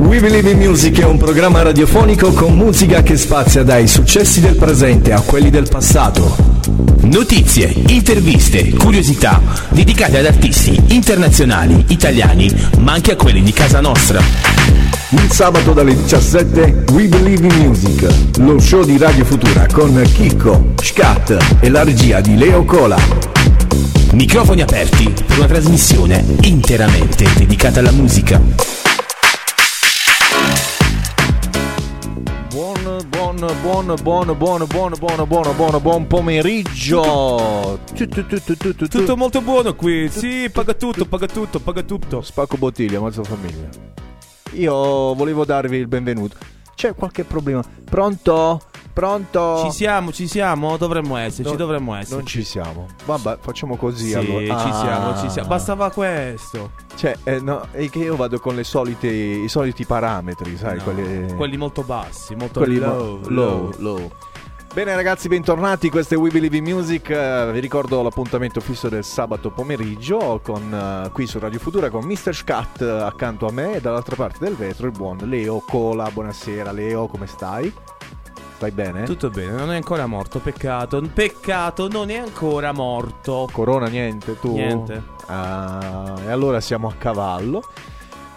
We Believe in Music è un programma radiofonico con musica che spazia dai successi del presente a quelli del passato. Notizie, interviste, curiosità dedicate ad artisti internazionali, italiani, ma anche a quelli di casa nostra. Il sabato dalle 17 We Believe in Music, lo show di Radio Futura con Chicco, Scat e la regia di Leo Cola. Microfoni aperti per una trasmissione interamente dedicata alla musica. buon, buon, buon, buon, buon, buon, buon, buon pomeriggio. Tutto molto buono qui. si paga tutto, paga tutto, paga tutto. Spacco bottiglia, mazza famiglia. Io volevo darvi il benvenuto. C'è qualche problema? Pronto? Pronto? Ci siamo, ci siamo, dovremmo esserci, No, dovremmo esserci. Non ci siamo. Vabbè, facciamo così Sì, allora. ci siamo, Ah. ci siamo. Bastava questo. Cioè, eh, no, è che io vado con le solite, i soliti parametri, sai, No, quelli... quelli molto bassi, molto quelli low, mo- low, low. Bene ragazzi, bentornati, questo è We Believe in Music, Eh, vi ricordo l'appuntamento fisso del sabato pomeriggio con, eh, qui su Radio Futura con Mr. Scat eh, accanto a me e dall'altra parte del vetro il buon Leo Cola, buonasera Leo, come stai? Stai bene? Tutto bene, non è ancora morto, peccato. Peccato, non è ancora morto. Corona niente, tu? Niente. Ah, e allora siamo a cavallo.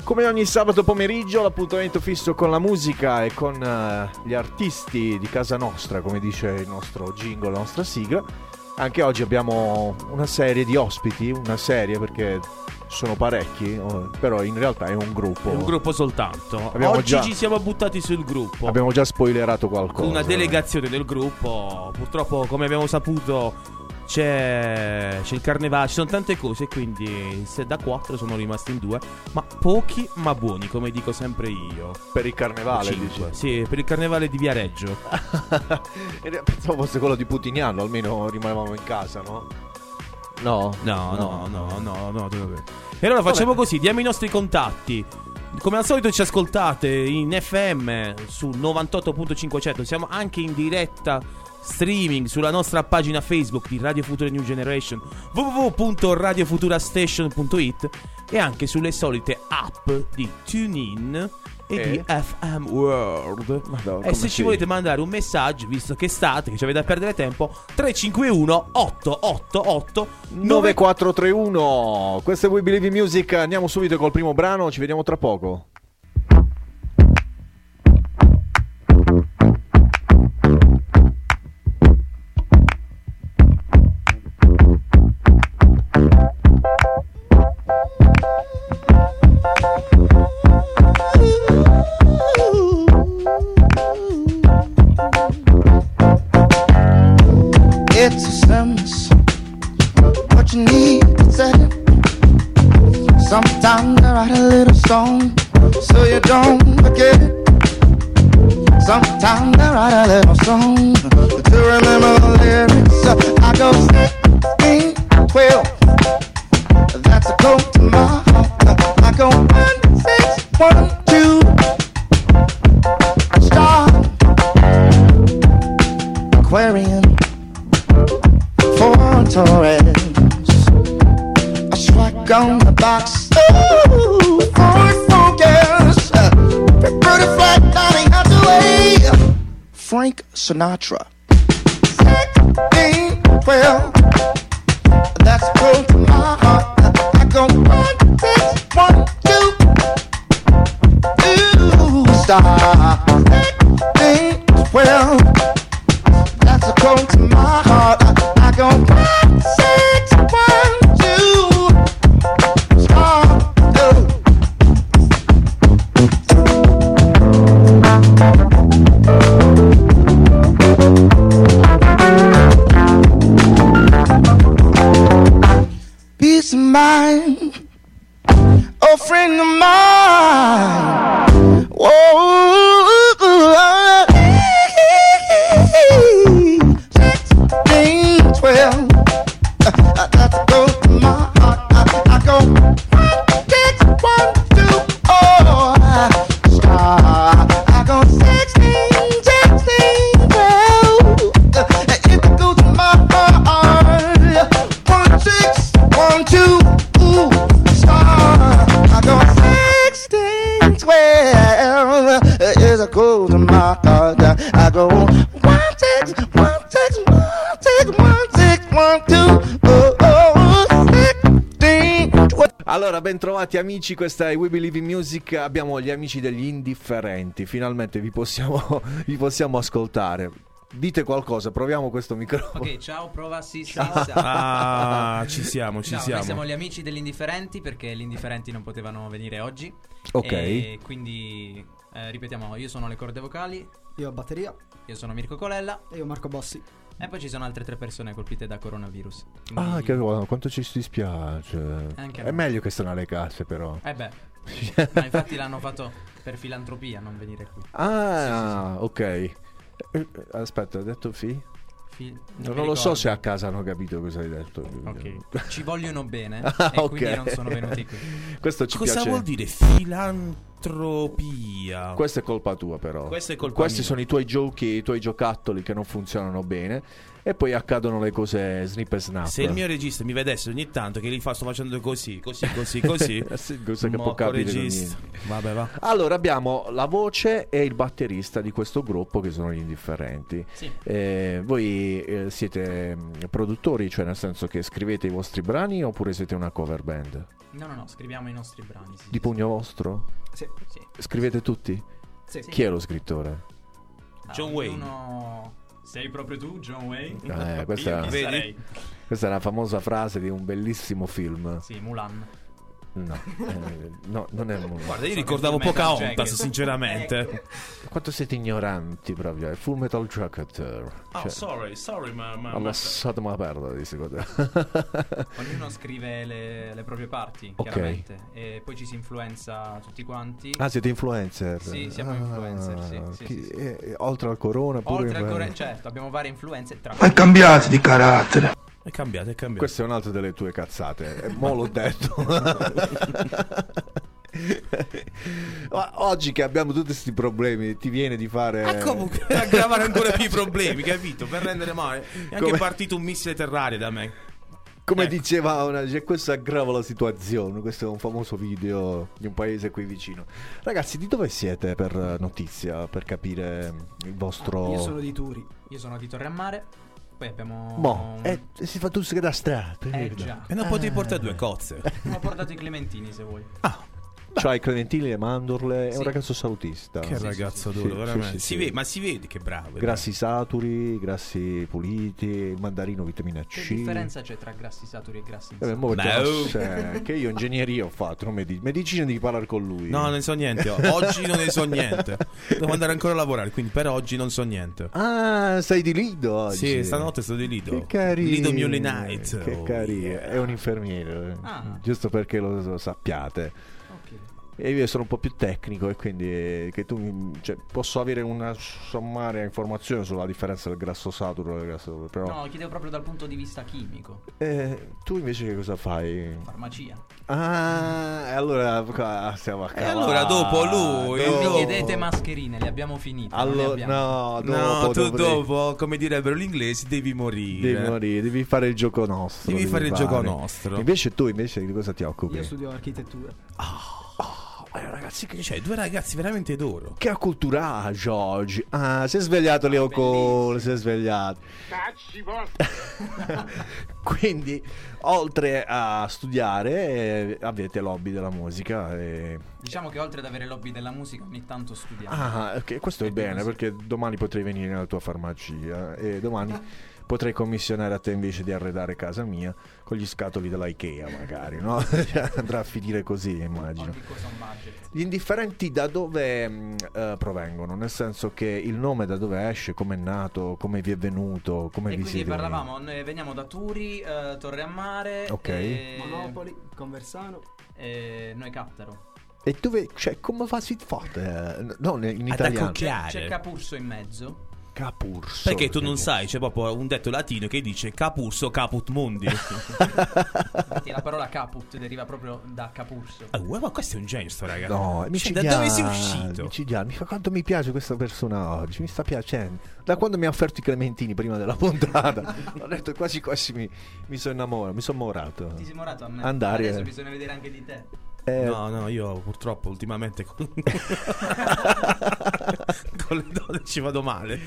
Come ogni sabato pomeriggio, l'appuntamento fisso con la musica e con eh, gli artisti di casa nostra, come dice il nostro jingle, la nostra sigla. Anche oggi abbiamo una serie di ospiti, una serie perché sono parecchi, oh, però in realtà è un gruppo. È un gruppo soltanto. Abbiamo Oggi già- ci siamo buttati sul gruppo. Abbiamo già spoilerato qualcosa. Una delegazione del gruppo. Purtroppo, come abbiamo saputo, c'è, c'è il carnevale, ci sono tante cose. Quindi, se da quattro sono rimasti in due. Ma pochi, ma buoni, come dico sempre io. Per il carnevale, Cinque. dici? Sì, per il carnevale di Viareggio. Pensavo fosse quello di Putignano, almeno rimanevamo in casa, no? No, No, no, no, no, no. dove- E allora facciamo così: diamo i nostri contatti. Come al solito ci ascoltate in FM su 98.500. Siamo anche in diretta streaming sulla nostra pagina Facebook di Radio Futura New Generation www.radiofuturastation.it e anche sulle solite app di TuneIn e Eh? di FM World. Madonna, e se ci volete mandare un messaggio, visto che state, che ci avete da perdere tempo, 351 888 9431 Questo è We Believe in Music Andiamo subito col primo brano Ci vediamo tra poco Sinatra. Bentrovati amici, questa è We Believe in Music, abbiamo gli amici degli indifferenti, finalmente vi possiamo, vi possiamo ascoltare. Dite qualcosa, proviamo questo microfono. Ok, ciao, prova, sì, sì, sì. Ah, ci siamo, ci Ciao, siamo. noi siamo gli amici degli indifferenti perché gli indifferenti non potevano venire oggi. Ok. E quindi eh, ripetiamo, io sono le corde vocali, Io a batteria io sono Mirko Colella e io Marco Bossi. E poi ci sono altre tre persone colpite da coronavirus. Quindi- Ah, che quanto ci dispiace. È me. meglio che stanno alle casse però. Eh beh, ma infatti l'hanno fatto per filantropia, non venire qui. Ah, ok. Eh, Aspetta, hai detto fi? Fi- Non, mi lo so se a casa hanno capito cosa hai detto. Ok, ci vogliono bene Ah, e ok. quindi non sono venuti qui. Questo ci Cosa piace. vuol dire filantropia? Questa è colpa tua, però. Questa è colpa Questi mia. sono i tuoi giochi, i tuoi giocattoli che non funzionano bene. E poi accadono le cose snip e snap. Se il mio regista mi vedesse ogni tanto che li fa sto facendo così, così, così, così. Sì, cosa che può capire regista. Vabbè, va. Allora abbiamo la voce e il batterista di questo gruppo che sono gli indifferenti. Sì. Eh, voi eh, siete mm, produttori, cioè nel senso che scrivete i vostri brani oppure siete una cover band? No, no, no, scriviamo i nostri brani. Sì, Di pugno vostro? Sì. Sì. Scrivete tutti? Sì. Chi è lo scrittore? Ah, John ognuno- Sei proprio tu, John Wayne? Eh, questa, Io chi Vedi? sarei? questa è una famosa frase di un bellissimo film. Sì, Mulan. No, eh, no non è un... Guarda, io ricordavo Pocahontas, Jacket. sinceramente. Quanto siete ignoranti proprio. È Full Metal Jacket. Oh, Cioè, sorry, sorry, ma... ma, ho ma- perla di secondo. Ognuno scrive le, le proprie parti, Ok. chiaramente. E poi ci si influenza tutti quanti. Ah, siete influencer? Sì, siamo influencer, sì, sì, chi- sì, eh, oltre al corona, pure Oltre al corrente, certo, abbiamo varie influenze. Tra Ma è cambiato di carattere. È cambiato, è cambiato. Questa è un'altra delle tue cazzate. Mo l'ho detto. Ma oggi che abbiamo tutti questi problemi, ti viene di fare. Ah, comunque, per aggravare ancora più i problemi, capito? Per rendere male. È anche Come- partito un missile terrario da me. Come ecco. diceva una, cioè, questo aggrava la situazione. Questo è un famoso video di un paese qui vicino. Ragazzi, di dove siete per eh, notizia? Per capire il vostro. Io sono di Turi. Io sono di Torre a Mare. Poi abbiamo. Mo, eh, si fa tutto da strada. Eh, già. E non potevi portare due cozze. Ho portato i clementini se vuoi. C'ha i clementini, le mandorle. È un ragazzo salutista. Che sì, ragazzo sì, duro, sì, veramente. sì, Si sì. vede- ma si vede che bravo. Grassi saturi, grassi puliti, il mandarino vitamina C. Che differenza c'è tra grassi saturi e grassi Eh, mo insaturi? perché- Beh, oh. cioè, che io ingegneria ho fatto, non medici. Medicina devi parlare con lui. No, non ne so niente. Oggi non ne so niente. Devo andare ancora a lavorare, quindi per oggi non so niente. Ah, sei di Lido oggi. Sì, stanotte sto di Lido. Che carino. Lido Muley Night. Che Oh, carino. yeah. È un infermiere. Ah. Giusto perché lo, lo sappiate. E io sono un po' più tecnico e quindi eh, che tu mi- cioè, posso avere una sommaria informazione sulla differenza del grasso saturo e del grasso però No, chiedevo proprio dal punto di vista chimico. Eh, tu invece che cosa fai? Farmacia. Ah, e allora qua stiamo a E cavallo. allora dopo lui, Non mi dopo- chiedete mascherine, le abbiamo finite. Allora, abbiamo. no, dopo, No, tu dovrei- dopo, come direbbero gli inglesi, devi morire. Devi morire, devi fare il gioco nostro. Devi fare il gioco nostro. Invece tu, invece di cosa ti occupi? Io studio architettura. Eh, ragazzi, che, Cioè, due ragazzi veramente d'oro. che acculturaggio oggi. Ah, si è svegliato Leo Cole, si è svegliato. Quindi, oltre a studiare, eh, avete l'hobby della musica. E... Diciamo che oltre ad avere l'hobby della musica, ogni tanto studiamo. Ah, ok, questo è E bene così. perché domani potrei venire nella tua farmacia e domani potrei commissionare a te invece di arredare casa mia con gli scatoli dell'IKEA magari, no? Cioè, Andrà a finire così, immagino. Gli indifferenti da dove mh, eh, provengono? Nel senso che il nome da dove esce, come è nato, come vi è venuto, come E vi quindi siete uniti? parlavamo, noi veniamo da Turi, eh, Torre a Mare, Ok. e, Monopoli, Conversano. e noi Cattaro. E dove, cioè, come fa si fate? Eh, No, in Ad italiano. accocchiare. C'è Capurso in mezzo. Capurso. Perché tu non sai, c'è proprio un detto latino che dice capurso caput mundi. Infatti la parola caput deriva proprio da Capurso. Ah, ma questo è un genio sto ragazzo. No, Cioè, da dove sei uscito? micidiale. Mi fa quanto mi piace questa persona oggi, mi sta piacendo. Da quando mi ha offerto i clementini prima della puntata, ho detto quasi quasi mi, mi sono innamorato, mi sono morato. Ti sei morato a me. Andare, Adesso bisogna vedere anche di te. Eh, No, no, io purtroppo ultimamente con- con le donne ci vado male.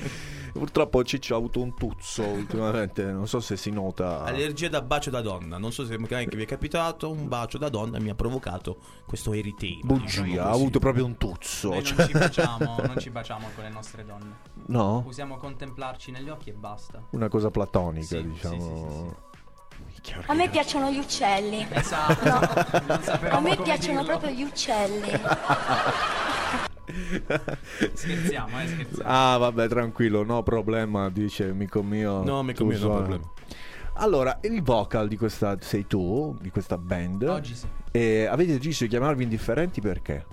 Purtroppo Ciccio ha avuto un tuzzo ultimamente, non so se si nota. Allergia da bacio da donna. Non so se anche vi è capitato. Un bacio da donna mi ha provocato questo eritema. Bugia, diciamo ha avuto proprio un tuzzo. Noi cioè- non ci baciamo, non ci baciamo con le nostre donne. No? Usiamo contemplarci negli occhi e basta. Una cosa platonica, Sì, diciamo. A me piacciono gli uccelli. Esatto. Non A me piacciono dirlo. proprio gli uccelli. Scherziamo, eh, scherziamo. Ah, vabbè, tranquillo, no problema, dice amico mio. No, amico mio, no suoni. problema. Allora, il vocal di questa sei tu, di questa band. Oggi sì. E avete deciso di chiamarvi indifferenti perché?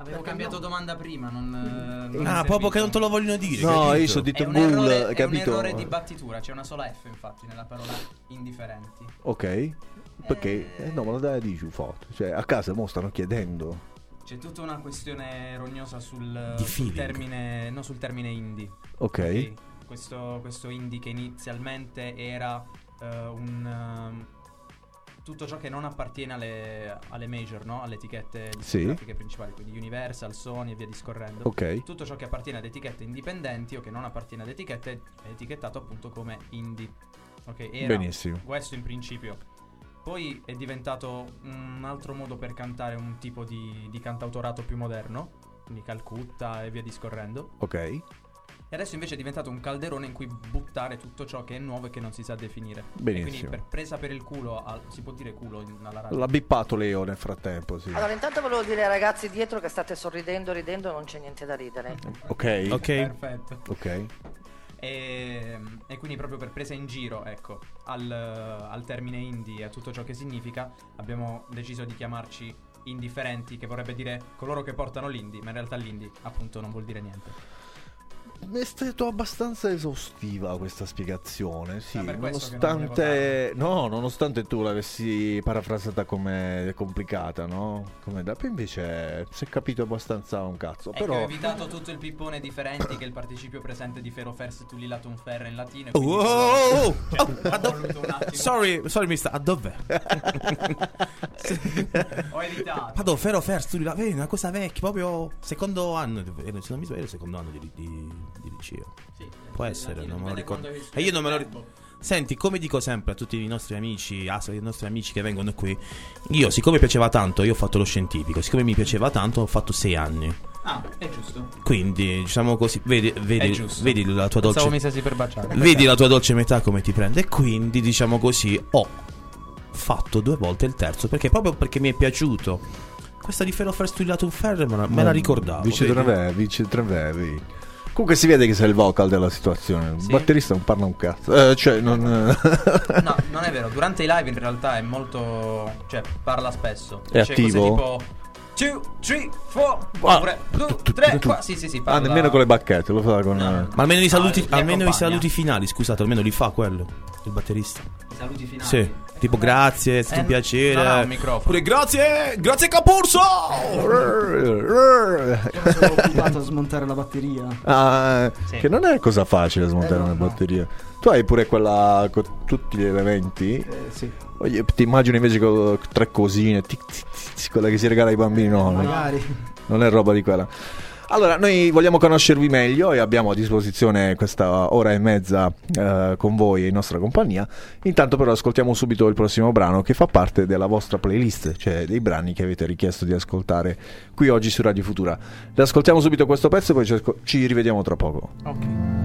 Avevo cambiato domanda prima, non, eh, non Ah, proprio che non te lo vogliono dire. No, capito? io sono detto bull, errore, è un capito? errore di battitura, c'è una sola F infatti nella parola indifferenti. Ok. Perché? Eh, no, ma lo dai di giù foto. Cioè, a casa mo stanno chiedendo. C'è tutta una questione rognosa sul, Di sul termine, no, sul termine indie. Ok. Questo, questo indie che inizialmente era eh, un... ehm, tutto ciò che non appartiene alle, alle major, no? alle etichette Sì. discografiche principali, quindi Universal, Sony e via discorrendo. Ok. Tutto ciò che appartiene ad etichette indipendenti o che non appartiene ad etichette è etichettato appunto come indie. Ok, era Benissimo. questo in principio. Poi è diventato un altro modo per cantare un tipo di, di cantautorato più moderno, quindi Calcutta e via discorrendo. Ok. E adesso invece è diventato un calderone in cui buttare tutto ciò che è nuovo e che non si sa definire. E Benissimo. quindi per presa per il culo, al- si può dire culo in- alla radio. L'ha bippato Leo nel frattempo, sì. Allora, intanto volevo dire ai ragazzi dietro che state sorridendo, ridendo, non c'è niente da ridere. Ok. Ok. Perfetto. Ok. E, e quindi proprio per presa in giro, ecco, al, al termine indie e a tutto ciò che significa, abbiamo deciso di chiamarci indifferenti, che vorrebbe dire coloro che portano l'indie, ma in realtà l'indie appunto non vuol dire niente. È stato abbastanza esaustiva questa spiegazione, sì, Ah, che non nonostante no, nonostante tu l'avessi parafrasata come complicata, no? Come da poi invece si è capito abbastanza un cazzo, ho però evitato tutto il pippone differenti che è il participio presente di Fero Fers tu lilatum ferre in latino. e Oh, oh, oh, oh. cioè, Ah, ho ah, do- voluto un attimo- Sorry, sorry, mister. A dov'è? Ho editato. Vado, Fero tu la vedi, una cosa vecchia, proprio secondo anno. eh, Se non mi sbaglio, secondo anno di, di, di liceo. Sì, Può essere, non me lo ricordo. E io non me lo ricordo. Senti, come dico sempre a tutti i nostri amici, ah, i nostri amici che vengono qui, io, siccome piaceva tanto, io ho fatto lo scientifico, siccome mi piaceva tanto, ho fatto sei anni. Ah, è giusto. Quindi, diciamo così, vedi, È vedi, giusto. vedi la tua Pensavo dolce mi stessi per baciare. Vedi la tua dolce metà come ti prende. E quindi, diciamo così, ho fatto due volte il terzo. Perché proprio perché mi è piaciuto. Questa di Ferro First un Ferro me la, me la ricordavo. Vice vedi? tre vice tre vevi. Comunque si vede che sei il vocal della situazione. Il Sì. batterista non parla un cazzo. Eh, cioè, non. No, non è vero. Durante i live in realtà è molto. cioè, parla spesso. È Dice attivo? Cose tipo. 2, 3, 4, Ah. 2, 3, 4. Sì, sì, sì. Ah, Parla... nemmeno con le bacchette, lo fa con. No. eh, Ma almeno i saluti, Ah, li almeno i saluti finali, scusate, almeno li fa quello. Il batterista. I saluti finali. Sì. Tipo grazie, è stato Eh, un piacere. non ha un microfono. Pure grazie, grazie Capurso. Come sono occupato a smontare la batteria. Ah, Sì. Che non è cosa facile smontare Eh, no, una no. batteria. Tu hai pure quella con tutti gli elementi. Eh, sì, Io ti immagino invece con tre cosine, tic, tic, tic, quella che si regala ai bambini. No, no, magari. non è roba di quella. Allora, noi vogliamo conoscervi meglio e abbiamo a disposizione questa ora e mezza eh, con voi e in nostra compagnia. Intanto però ascoltiamo subito il prossimo brano che fa parte della vostra playlist, cioè dei brani che avete richiesto di ascoltare qui oggi su Radio Futura. Le ascoltiamo subito questo pezzo e poi ci, ci rivediamo tra poco. Ok.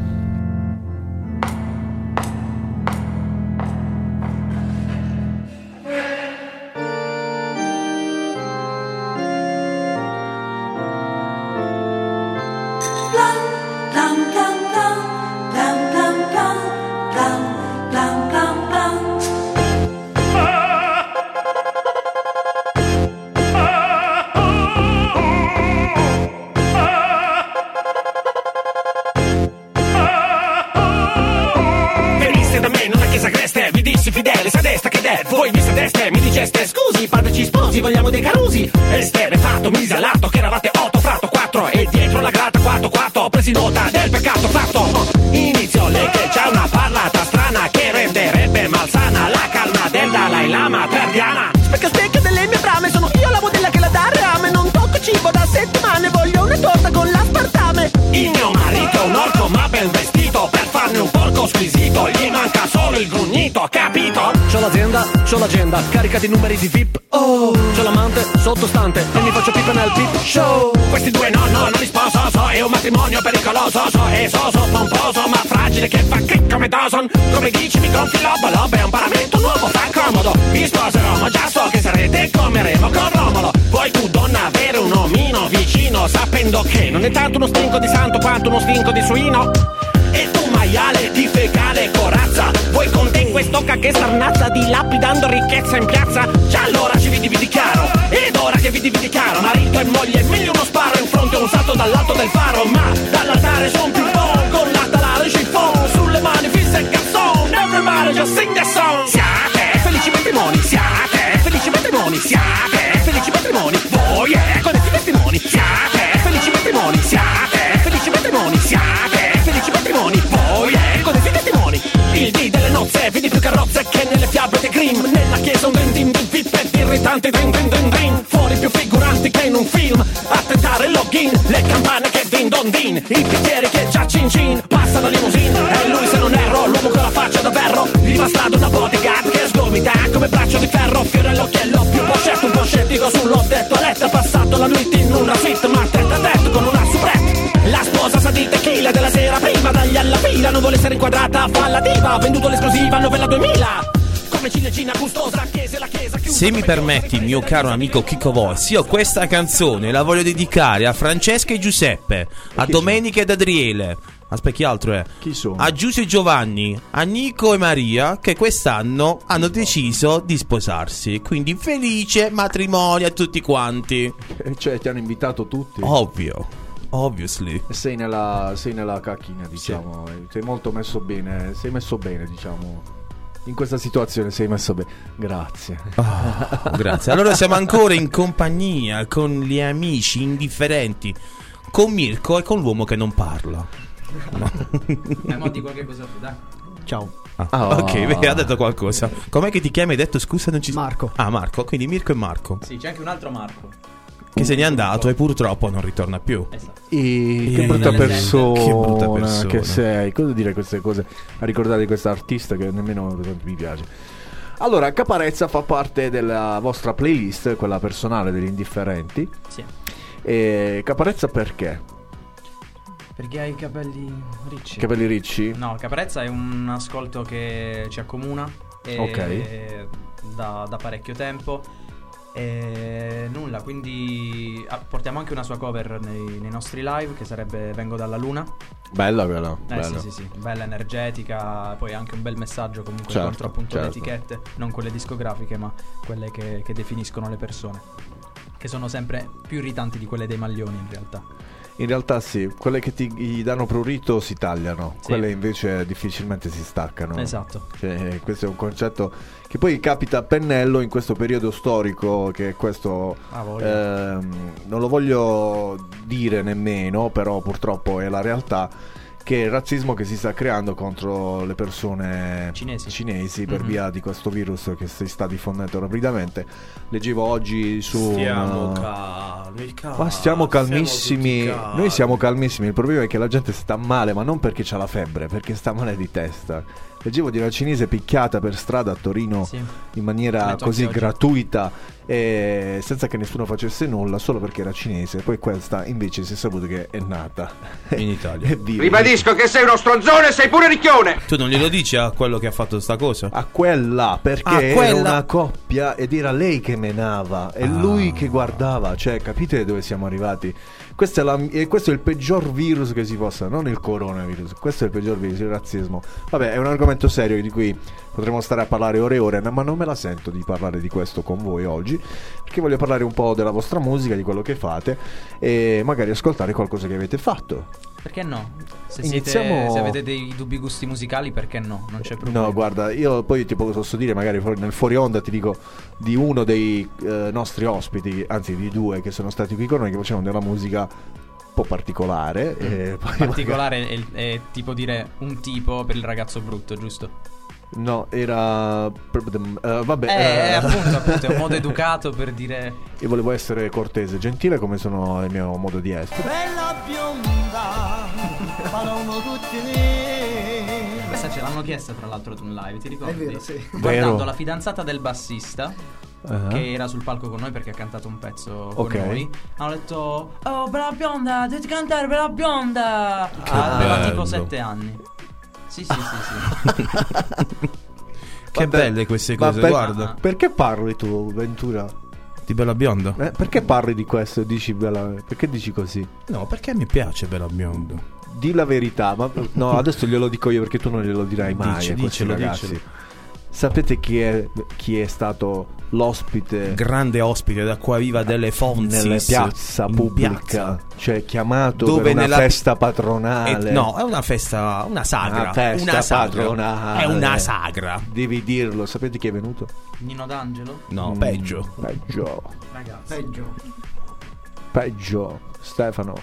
Di numeri di VIP. Oh, c'ho l'amante, sottostante, e mi faccio pipa nel pip show. Questi due no, no, non li sposo, so, è un matrimonio pericoloso, so, è soso, pomposo, ma fragile che fa che come Dawson. Come dici, mi gonfi l'obo, l'obo è un paramento nuovo, fa comodo. Vi sposerò, ma già so che sarete come Remo con Romolo. Vuoi tu, donna, avere un omino vicino, sapendo che non è tanto uno stinco di santo quanto uno stinco di suino? E tu maiale di fecale corazza Vuoi con te questo cacche sarnazza Dilapidando ricchezza in piazza. Già allora ci vidi vidi chiaro Ed ora che vidi vidi chiaro Marito e moglie meglio uno sparo in fronte Un salto dall'alto del faro Ma dall'altare son più buon Con la talare chiffon Sulle mani fisse il cazzon Everybody just sing that song ed irritanti din din din din Fuori più figuranti che in un film. A tentare il login Le campane che din don din. I bicchieri che già cin cin. Passano limousine E lui se non erro L'uomo con la faccia da ferro Gli va strada una bodyguard Che sgomita come braccio di ferro. Fiore all'occhiello Più pochette un po' scettico sullo detto letto passato la notte in un rasit Ma tête a tête con una soubrette. La sposa sa di tequila della sera prima Dagli alla fila. Non vuole essere inquadrata Fa diva, ha venduto l'esclusiva Novella 2000 Se mi permetti, mio caro amico Chico Voice, io questa canzone la voglio dedicare a Francesca e Giuseppe, a Domenica ed Adriele. Aspetta, chi altro è? Chi sono? A Giuse e Giovanni, a Nico e Maria, che quest'anno hanno deciso di sposarsi. Quindi felice matrimonio a tutti quanti. Eh, Cioè, ti hanno invitato tutti. Ovvio. Obviously. Sei nella, sei nella cacchina, diciamo. eh, Sei molto messo bene. Sei messo bene, diciamo. In questa situazione sei messo bene. Grazie. Ah, Grazie. Allora siamo ancora in compagnia con gli amici indifferenti, con Mirko e con l'uomo che non parla. Eh, mo di qualche cosa tu, dai. Ciao. Ah, Ah. Ok, vedi, ha detto qualcosa. Com'è che ti chiami? Hai detto scusa, non ci Marco. Ah, Marco. Quindi Mirko e Marco. Sì, c'è anche un altro Marco. Che se n'è andato e purtroppo non ritorna più. Esatto. E che Eh, brutta che persona, brutta persona. che sei. Cosa dire queste cose? A ricordare di questa artista che nemmeno mi piace. Allora, Caparezza fa parte della vostra playlist, quella personale degli indifferenti. Sì. E Caparezza perché? Perché hai i capelli ricci. Capelli ricci? No, Caparezza è un ascolto che ci accomuna. E Ok. Da, da parecchio tempo. E nulla, quindi ah, portiamo anche una sua cover nei, nei nostri live che sarebbe Vengo dalla Luna. Bella quella. Eh bella. sì, sì, sì, bella energetica, poi anche un bel messaggio comunque Certo, contro appunto le certo. etichette, non quelle discografiche, ma quelle che, che definiscono le persone. Che sono sempre più irritanti di quelle dei maglioni in realtà. In realtà sì, quelle che ti danno prurito si tagliano, Sì. quelle invece difficilmente si staccano. Esatto. Cioè, questo è un concetto che poi capita a pennello in questo periodo storico che è questo Ah, ehm, non lo voglio dire nemmeno, però purtroppo è la realtà che è il razzismo che si sta creando contro le persone Cinesi. per Mhm. via di questo virus che si sta diffondendo rapidamente. Leggevo oggi su Stiamo una- calmi, calmi. ma stiamo calmissimi. Siamo calmi. Noi siamo calmissimi. Il problema è che la gente sta male, ma non perché c'ha la febbre, perché sta male di testa. Leggevo di una cinese picchiata per strada a Torino Sì. in maniera così gratuita e senza che nessuno facesse nulla, solo perché era cinese. Poi questa invece si è saputo che è nata In Italia. Ribadisco che sei uno stronzone e sei pure ricchione. Tu non glielo dici a quello che ha fatto sta cosa? a quella perché era quella. una coppia ed era lei che menava e Ah. lui che guardava. Cioè, capite dove siamo arrivati? Questo è, la- e questo è il peggior virus che si possa, non il coronavirus. Questo è il peggior virus, il razzismo. Vabbè, è un argomento serio di cui potremmo stare a parlare ore e ore, ma non me la sento di parlare di questo con voi oggi. Perché voglio parlare un po' della vostra musica, di quello che fate e magari ascoltare qualcosa che avete fatto. Perché no? Se, siete- Iniziamo- se avete dei dubbi gusti musicali, perché no? Non c'è problema. No, guarda, io poi ti posso dire, magari nel fuori onda ti dico di uno dei eh, nostri ospiti, anzi di due che sono stati qui con noi, che facevano della musica un po' particolare. poi Particolare è, è tipo dire un tipo per il ragazzo brutto, giusto? No, era... eh, vabbè, Eh, eh, appunto, appunto, è un modo educato per dire. io volevo essere cortese, gentile come sono il mio modo di essere. Bella bionda, parlano tutti lì. Questa Questa ce l'hanno chiesta tra l'altro ad un live, ti ricordi? È vero, sì. Guardando Vero. la fidanzata del bassista Ah. che era sul palco con noi perché ha cantato un pezzo Ok. con noi. Hanno detto "Oh, bella bionda, devi cantare bella bionda". Che Aveva bello. tipo sette anni. Sì, sì, sì, sì. Che Vabbè, belle queste cose, per- guarda. Perché parli tu, Ventura? Di Bella Bionda? Eh, perché parli di questo e dici bella... Perché dici così? No, perché mi piace Bella Bionda. Di la verità, ma no, adesso glielo dico io perché tu non glielo dirai mai Dici, a dicelo, ragazzi. dicelo. Sapete chi è, chi è stato l'ospite Grande ospite da qua viva delle Fonzis nella piazza pubblica? piazza. Cioè chiamato Dove per una nella- festa patronale. Eh, no, è una festa, una sagra. Una festa una sagra. patronale. È una sagra. Devi dirlo, sapete chi è venuto? Nino D'Angelo? No, Mm, peggio. Peggio. Ragazzi. Peggio. Peggio. Stefano.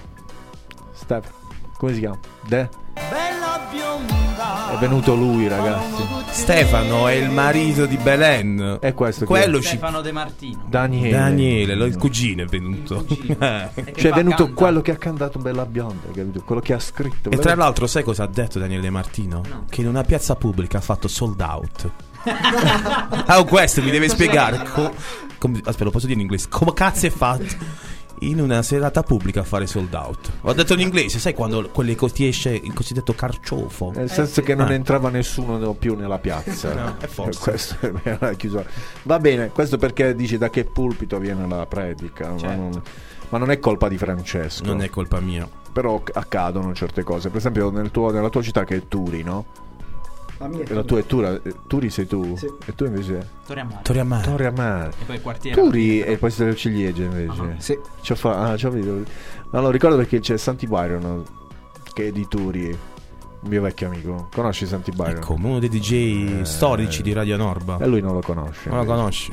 Stefano. Come si chiama? De? È venuto lui, ragazzi. Stefano è il marito di Belen. È questo Quello è? ci... Stefano De Martino. Daniele. Daniele, lo- il cugino è venuto. Cioè è venuto canta. quello che ha cantato Bella Bionda, capito? Quello che ha scritto. E tra l'altro, sai cosa ha detto Daniele Martino? No. Che in una piazza pubblica ha fatto sold out. ah, questo mi deve spiegare. Co- come- aspetta, lo posso dire in inglese? Come cazzo è fatto in una serata pubblica a fare sold out? Ho detto in inglese, sai quando quelle co- ti esce il cosiddetto carciofo? Nel senso che non Ah. entrava nessuno no- più nella piazza. No, è forse. Questo è la chiusura. Va bene, questo perché dici da che pulpito viene la predica. Ma, Certo. non, ma non è colpa di Francesco. Non è colpa mia. Però accadono certe cose. Per esempio nel tuo- nella tua città che è Turi, no? La mia è E la tua è Tura, eh, Turi sei tu? Sì. E tu invece? Torre a Mare. Torre a mare. Torre a Mare. E poi il quartiere. Turi è il paese del ciliegie invece. Sì. Ci ho fa- ah, ci ho visto. No, lo ricordo perché c'è Santi Byron che è di Turi, un mio vecchio amico. Conosci Santi Byron? Ecco, uno dei DJ Eh, storici di Radio Norba. E lui non lo conosce. Non lo conosci?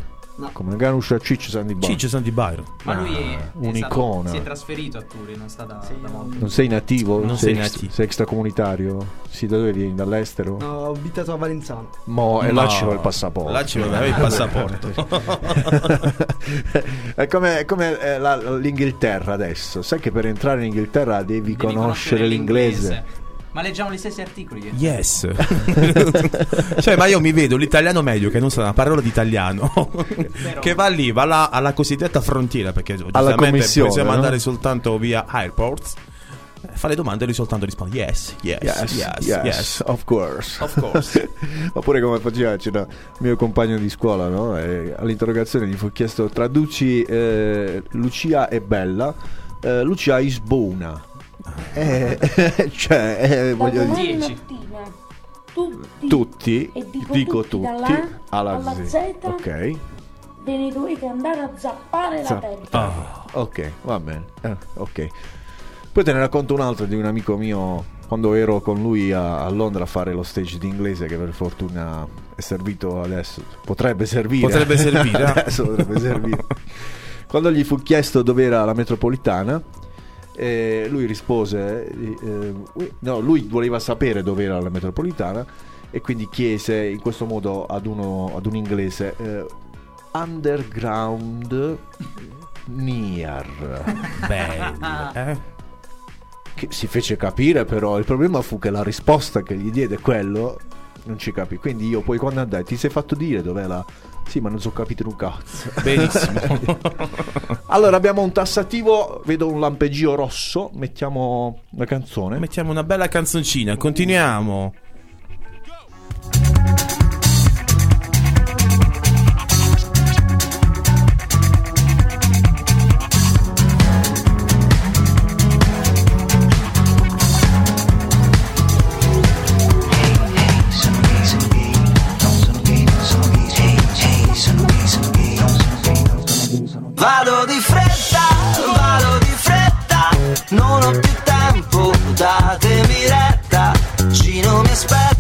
Come conosce Ciccio Santi Byron. Ciccio Santi Byron. Ma lui è, è un'icona. stato- si è trasferito a Turi, non sta da, da molto. Non sei nativo? Non sei, sei nativo. sei extracomunitario? Sì, da dove vieni? Dall'estero? No, ho abitato a Valenzano. Mo, e No, là ci vuole il passaporto. là ci vuole il passaporto. è come, è come, eh, la- l'Inghilterra adesso. Sai che per entrare in Inghilterra devi, Devi conoscere l'inglese. Ma leggiamo gli stessi articoli. Yes. cioè, ma io mi vedo l'italiano medio che non sa una parola di italiano. che va lì, va là alla cosiddetta frontiera. Perché giustamente commissione, possiamo no? andare soltanto via airports. eh, Fa le domande e lui soltanto risponde yes, yes, yes, Yes, yes. yes, of course. Of course. Oppure come faceva c'era il mio compagno di scuola, no? E all'interrogazione gli fu chiesto traduci eh, Lucia e Bella. Eh, Lucia is buona. Eh, cioè, eh, voglio dire, mattina tutti, tutti, e dico, dico tutti, tutti, alla, alla Z. Z, Ok, ve ne dovete andare a zappare Za- la testa. Ah, ok, va bene. Eh, ok. Poi te ne racconto un altro di un amico mio quando ero con lui a, a Londra a fare lo stage di inglese che per fortuna è servito adesso. Potrebbe servire. Potrebbe servire, eh. adesso potrebbe servire. Quando gli fu chiesto dove era la metropolitana, eh, lui rispose, eh, eh, no, lui voleva sapere dove era la metropolitana e quindi chiese in questo modo ad, uno, ad un inglese eh, underground near. Bello. Eh? Che si fece capire però, il problema fu che la risposta che gli diede quello non ci capì. Quindi io poi quando andai ti sei fatto dire dov'è la... Sì, ma non so capito un cazzo. Benissimo. allora abbiamo un tassativo, vedo un lampeggio rosso, mettiamo la canzone. Mettiamo una bella canzoncina, continuiamo. Vado di fretta, vado di fretta, non ho più tempo, datemi retta. Gino mi aspetta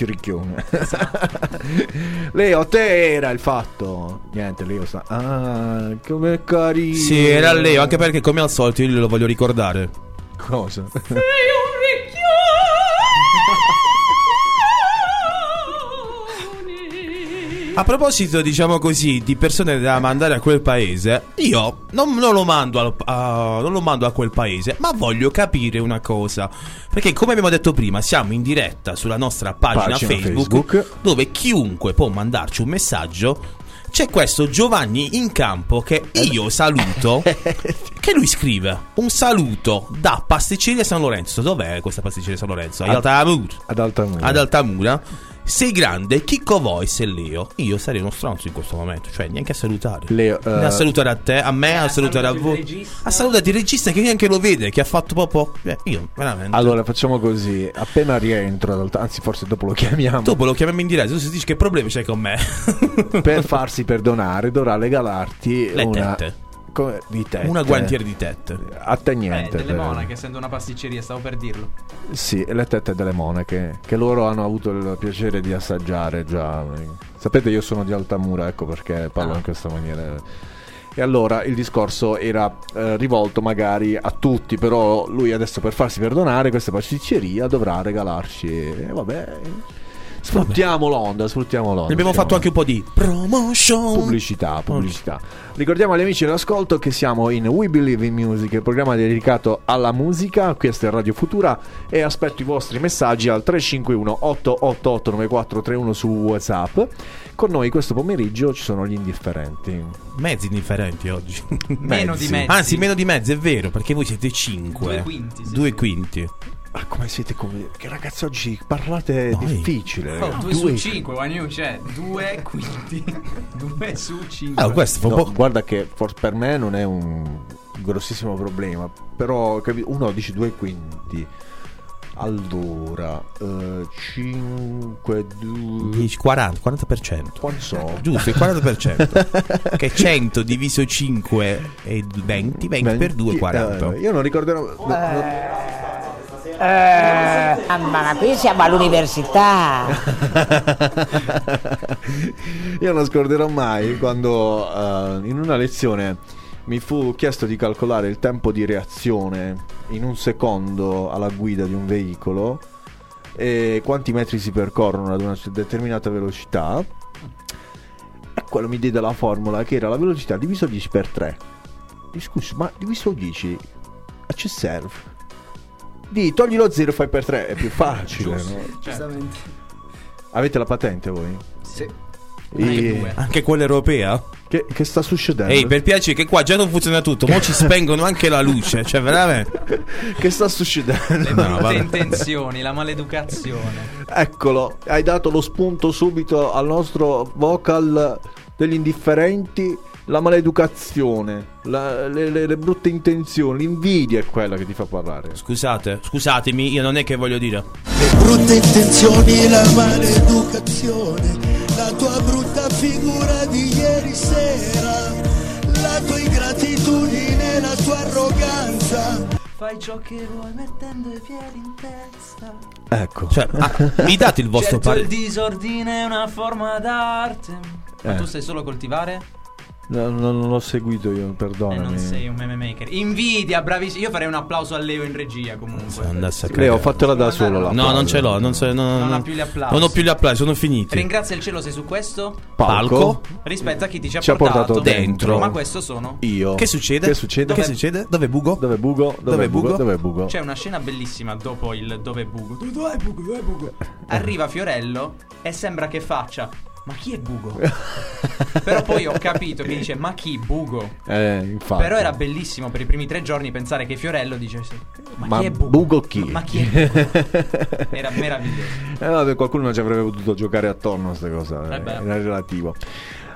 tu dici ricchione. Leo, te era il fatto. Niente, Leo sta. Ah, come carino. Sì, era Leo, anche perché come al solito io lo voglio ricordare. Cosa? A proposito, diciamo così, di persone da mandare a quel paese, io non, non lo mando al- a, non lo mando a quel paese, ma voglio capire una cosa. Perché, come abbiamo detto prima, siamo in diretta sulla nostra pagina, Pagina Facebook, Facebook. dove chiunque può mandarci un messaggio. C'è questo Giovanni in campo che io saluto. che lui scrive un saluto da Pasticceria San Lorenzo. Dov'è questa Pasticceria San Lorenzo? Ad Altamura. Ad Altamura. Ad Altamura. Sei grande, Chicco Voice e Leo. Io sarei uno stronzo in questo momento, cioè neanche a salutare. Leo, Né a eh, salutare a te, a me, a salutare a voi. A salutare il regista che neanche lo vede, che ha fatto proprio. eh, io, veramente. Allora facciamo così, appena rientro, anzi forse dopo lo chiamiamo, Dopo lo chiamiamo in diretta, tu si dici che problemi c'hai con me? per farsi perdonare dovrà regalarti Le una... tette. Come- di tette. Una guantiera di tette. A te Eh, niente. delle per- monache, essendo una pasticceria, stavo per dirlo. Sì, e le tette delle monache, che loro hanno avuto il piacere di assaggiare già. Sapete, io sono di Altamura, ecco perché parlo Ah. in questa maniera. E allora il discorso era eh, rivolto magari a tutti, però lui adesso per farsi perdonare questa pasticceria dovrà regalarci. E vabbè, sfruttiamo l'onda, sfruttiamo l'onda. Ne abbiamo fatto anche un po' di promotion. Pubblicità, pubblicità. Ricordiamo agli amici dell'ascolto che siamo in We Believe in Music, il programma dedicato alla musica. Questa è Radio Futura e aspetto i vostri messaggi al 351 888 9431 su WhatsApp. Con noi questo pomeriggio ci sono gli indifferenti. Mezzi indifferenti oggi. Meno di mezzi. Anzi, meno di mezzi, è vero, perché voi siete 5. Due quinti, sì, Due sì. quinti. Ah, come siete come... Che ragazzi oggi parlate Noi. difficile. Oh, due, Due- su cinque, one you c'è. Due quinti. due su cinque. Allora, questo No, po'. guarda che for- per me non è un grossissimo problema, però capi- uno dice due quinti. Allora, 5, 2... 10, 40, 40%. Quanto so? Giusto, il 40%. che 100 diviso 5 è 20, 20 per 2 40. Eh, io non ricorderò. no, no. Eh, ma qui siamo all'università. Io non scorderò mai quando eh, in una lezione mi fu chiesto di calcolare il tempo di reazione in un secondo alla guida di un veicolo e quanti metri si percorrono ad una determinata velocità. E quello mi diede la formula che era la velocità diviso 10 per 3. Scusi, ma diviso 10 a che serve? Di togli lo 0 e fai per 3, è più facile, Giusto. no? Cioè, Giustamente. Avete la patente voi? Sì. E-. Anche quella europea? Che, che sta succedendo? Ehi, per piacere che qua già non funziona tutto, mo ci spengono anche la luce, cioè veramente. Che sta succedendo? le No, brutte vabbè. intenzioni, la maleducazione. Eccolo, hai dato lo spunto subito al nostro vocal degli indifferenti. La maleducazione, la- le, le- le brutte intenzioni, l'invidia è quella che ti fa parlare. Scusate, scusatemi, io non è che voglio dire. Le brutte intenzioni, la maleducazione, la tua brutta figura di ieri sera, la tua ingratitudine, la tua arroganza. Fai ciò che vuoi mettendo i piedi in testa. Ecco. Cioè, ah, mi date il vostro certo parere? il disordine è una forma d'arte. Ma Eh. tu sai solo coltivare No, no, non l'ho seguito io, perdonami. non sei un meme maker. Invidia, bravissimo. Io farei un applauso a Leo in regia comunque. Andasse a Leo, cagare. fatela da solo la No, non ce l'ho. Non, so- no, Non no. ha più gli applausi. Non ho più gli applausi, sono finiti. Ringrazia il cielo sei su questo Palco. rispetto a chi ti ci ha, Ci ha portato dentro. Ma questo sono Io. Che succede? Che succede? Che succede? Dove bugo? Dove bugo? Dove, Dove bugo? Dove bugo? C'è una scena bellissima dopo il dove bugo. Dove è bugo? Dove è bugo? Arriva Fiorello e sembra che faccia Ma chi è bugo? Però poi ho capito che dice Ma chi bugo? Eh, infatti. Però era bellissimo per i primi tre giorni pensare che Fiorello dicesse Ma, Ma chi è bugo? bugo chi? Ma chi è bugo? Era meraviglioso. Eh, no, qualcuno non ci avrebbe potuto giocare attorno a questa cosa. Eh beh. Era relativo.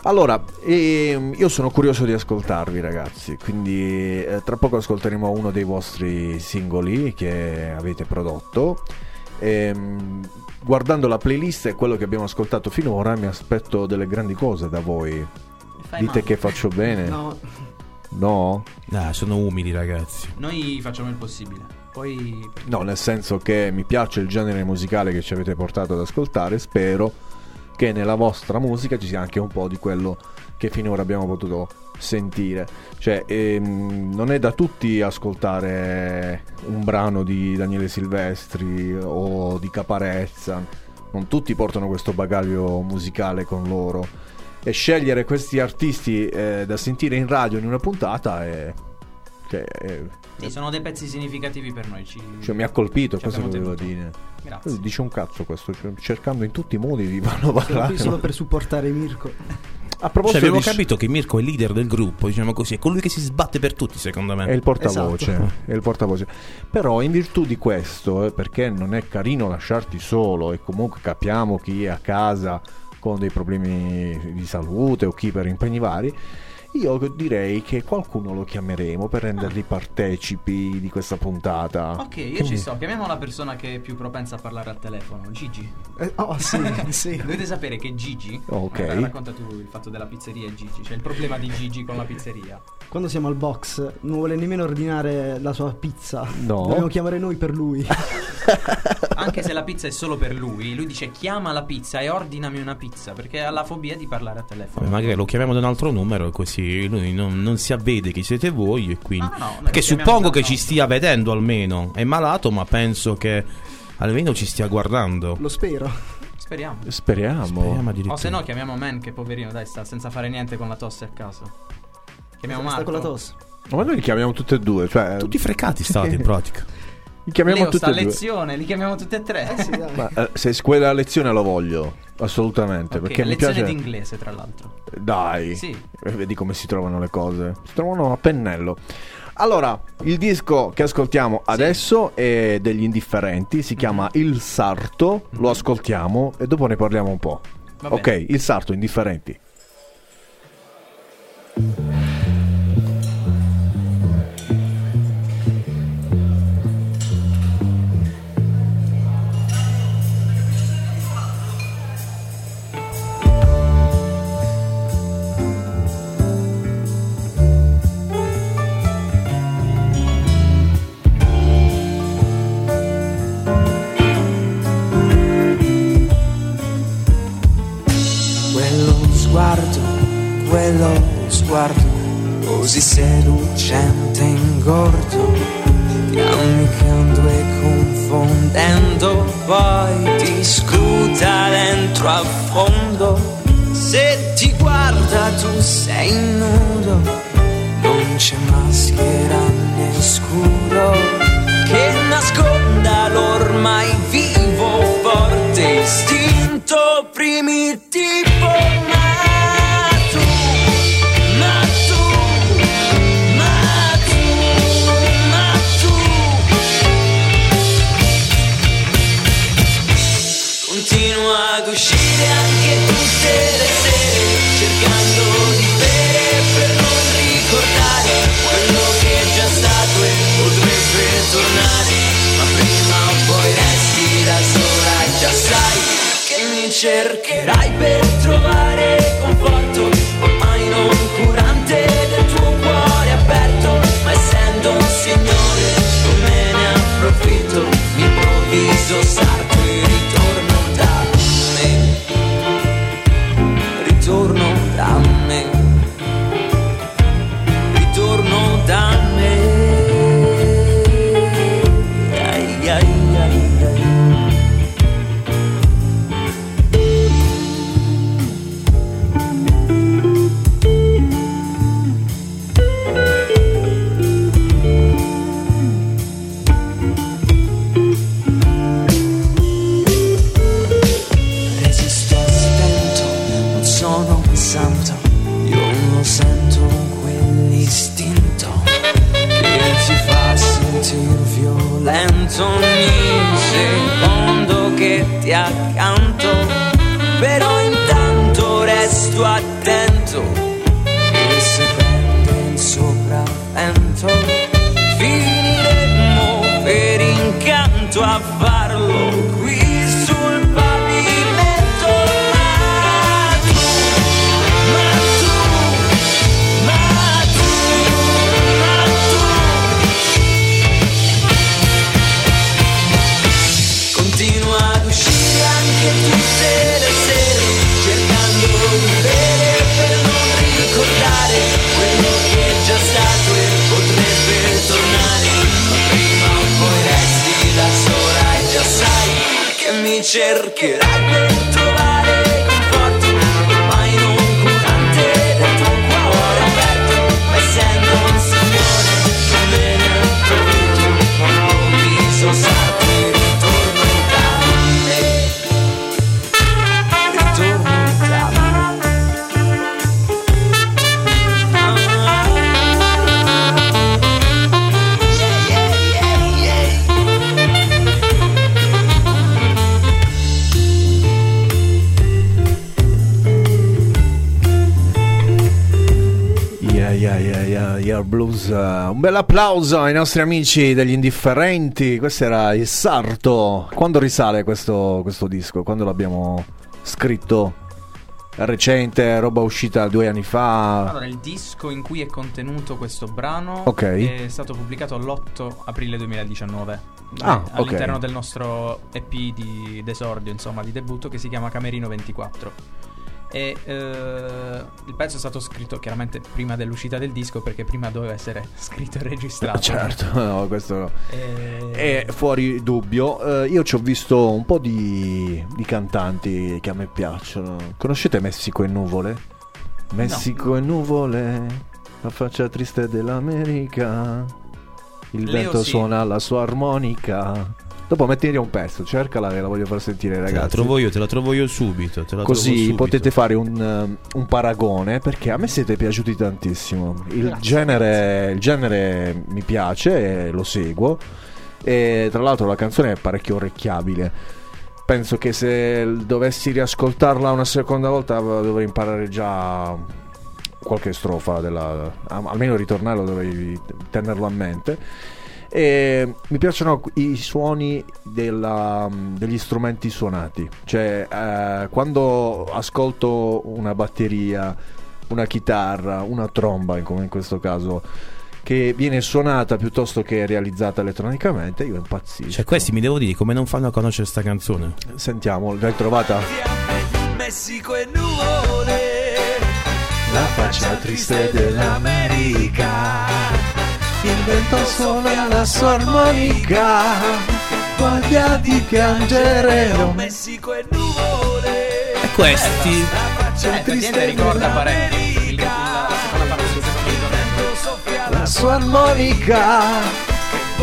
Allora, ehm, io sono curioso di ascoltarvi ragazzi, quindi eh, tra poco ascolteremo uno dei vostri singoli che avete prodotto. Ehm, guardando la playlist e quello che abbiamo ascoltato finora mi aspetto delle grandi cose da voi. fai Dite male. che faccio bene? No, No? Ah, sono umili, ragazzi. Noi facciamo il possibile. Poi No, nel senso che mi piace il genere musicale che ci avete portato ad ascoltare, spero che nella vostra musica ci sia anche un po' di quello che finora abbiamo potuto sentire. Cioè, ehm, non è da tutti ascoltare un brano di Daniele Silvestri o di Caparezza, non tutti portano questo bagaglio musicale con loro. E scegliere questi artisti eh, da sentire in radio in una puntata è... Cioè, è- sì, sono dei pezzi significativi per noi. Ci... cioè, mi ha colpito, questo abbiamo volevo dire. Grazie. Dice un cazzo questo, cioè, cercando in tutti i modi di farlo parlare. qui solo per supportare Mirko. A proposito Cioè, abbiamo di- capito che Mirko è il leader del gruppo, diciamo così, è colui che si sbatte per tutti, secondo me. È il portavoce, Esatto. è il portavoce. Però in virtù di questo, eh, perché non è carino lasciarti solo e comunque capiamo chi è a casa con dei problemi di salute o chi per impegni vari, io direi che qualcuno lo chiameremo per renderli partecipi di questa puntata. Ok, io Quindi- ci sto. Chiamiamo la persona che è più propensa a parlare al telefono, Gigi. Eh, oh, sì, sì. Dovete sapere che Gigi. Ok. Eh, racconta tu il fatto della pizzeria e Gigi. Cioè il problema di Gigi con la pizzeria. Quando siamo al box non vuole nemmeno ordinare la sua pizza. No. Dobbiamo chiamare noi per lui. Anche se la pizza è solo per lui, lui dice chiama la pizza e ordinami una pizza perché ha la fobia di parlare a telefono. Vabbè, magari lo chiamiamo da un altro numero e così lui non, non si avvede chi siete voi e quindi... Ah, no, Perché suppongo che ci stia vedendo almeno. È malato ma penso che almeno ci stia guardando. Lo spero. Speriamo. Speriamo. Speriamo O se no chiamiamo Man che poverino dai sta senza fare niente con la tosse a casa. Chiamiamo Sta Marco. con la tosse. Ma noi li chiamiamo tutte e due, cioè... Tutti frecati state in pratica. Li chiamiamo Leo tutte sta e due. lezione, li chiamiamo tutti e tre. Sì, dai. Ma eh, se quella lezione lo voglio, assolutamente, Ok, perché mi lezione piace... di inglese tra l'altro. Dai, Sì. Eh, vedi come si trovano le cose. Si trovano a pennello. Allora, il disco che ascoltiamo adesso è degli indifferenti, si chiama Il Sarto, lo ascoltiamo e dopo ne parliamo un po'. Va bene. ok, Il Sarto, indifferenti. Bel applauso ai nostri amici degli indifferenti. Questo era il Sarto. Quando risale questo, questo disco? Quando l'abbiamo scritto? Recente, roba uscita due anni fa. Allora, il disco in cui è contenuto questo brano Ok. è stato pubblicato l'8 aprile 2019. Ah, eh, all'interno ok. del nostro EP di d'esordio, insomma, di debutto che si chiama Camerino 24. E eh, il pezzo è stato scritto chiaramente prima dell'uscita del disco perché prima doveva essere scritto e registrato. Certo, no, questo no. Eh, È fuori dubbio. Eh, io ci ho visto un po' di, di cantanti che a me piacciono. Conoscete Messico e Nuvole? Messico e Nuvole, la faccia triste dell'America. Il Leo vento sì. suona la sua armonica. Dopo mettiti un pezzo, cercala che la voglio far sentire, Te la ragazzi. trovo io, te la trovo io subito. Te la trovo Così subito. potete fare un, um, un paragone perché a me siete piaciuti tantissimo. Il genere, il genere mi piace e lo seguo. E tra l'altro la canzone è parecchio orecchiabile. Penso che se dovessi riascoltarla una seconda volta dovrei imparare già qualche strofa, della, almeno il ritornello dovrei tenerlo a mente. E mi piacciono i suoni della- degli strumenti suonati, cioè eh, quando ascolto una batteria, una chitarra, una tromba, come in questo caso, che viene suonata piuttosto che realizzata elettronicamente, io impazzisco. Cioè, questi mi devo dire come non fanno a conoscere sta canzone. Sentiamo, l'hai trovata? Messico e nuvole La faccia triste dell'America. Il vento suona la sua armonica. Voglia di piangere. Messico e nuvole E questi? eh, effettivamente ricorda parecchio il- il- la seconda parte del. La sua armonica.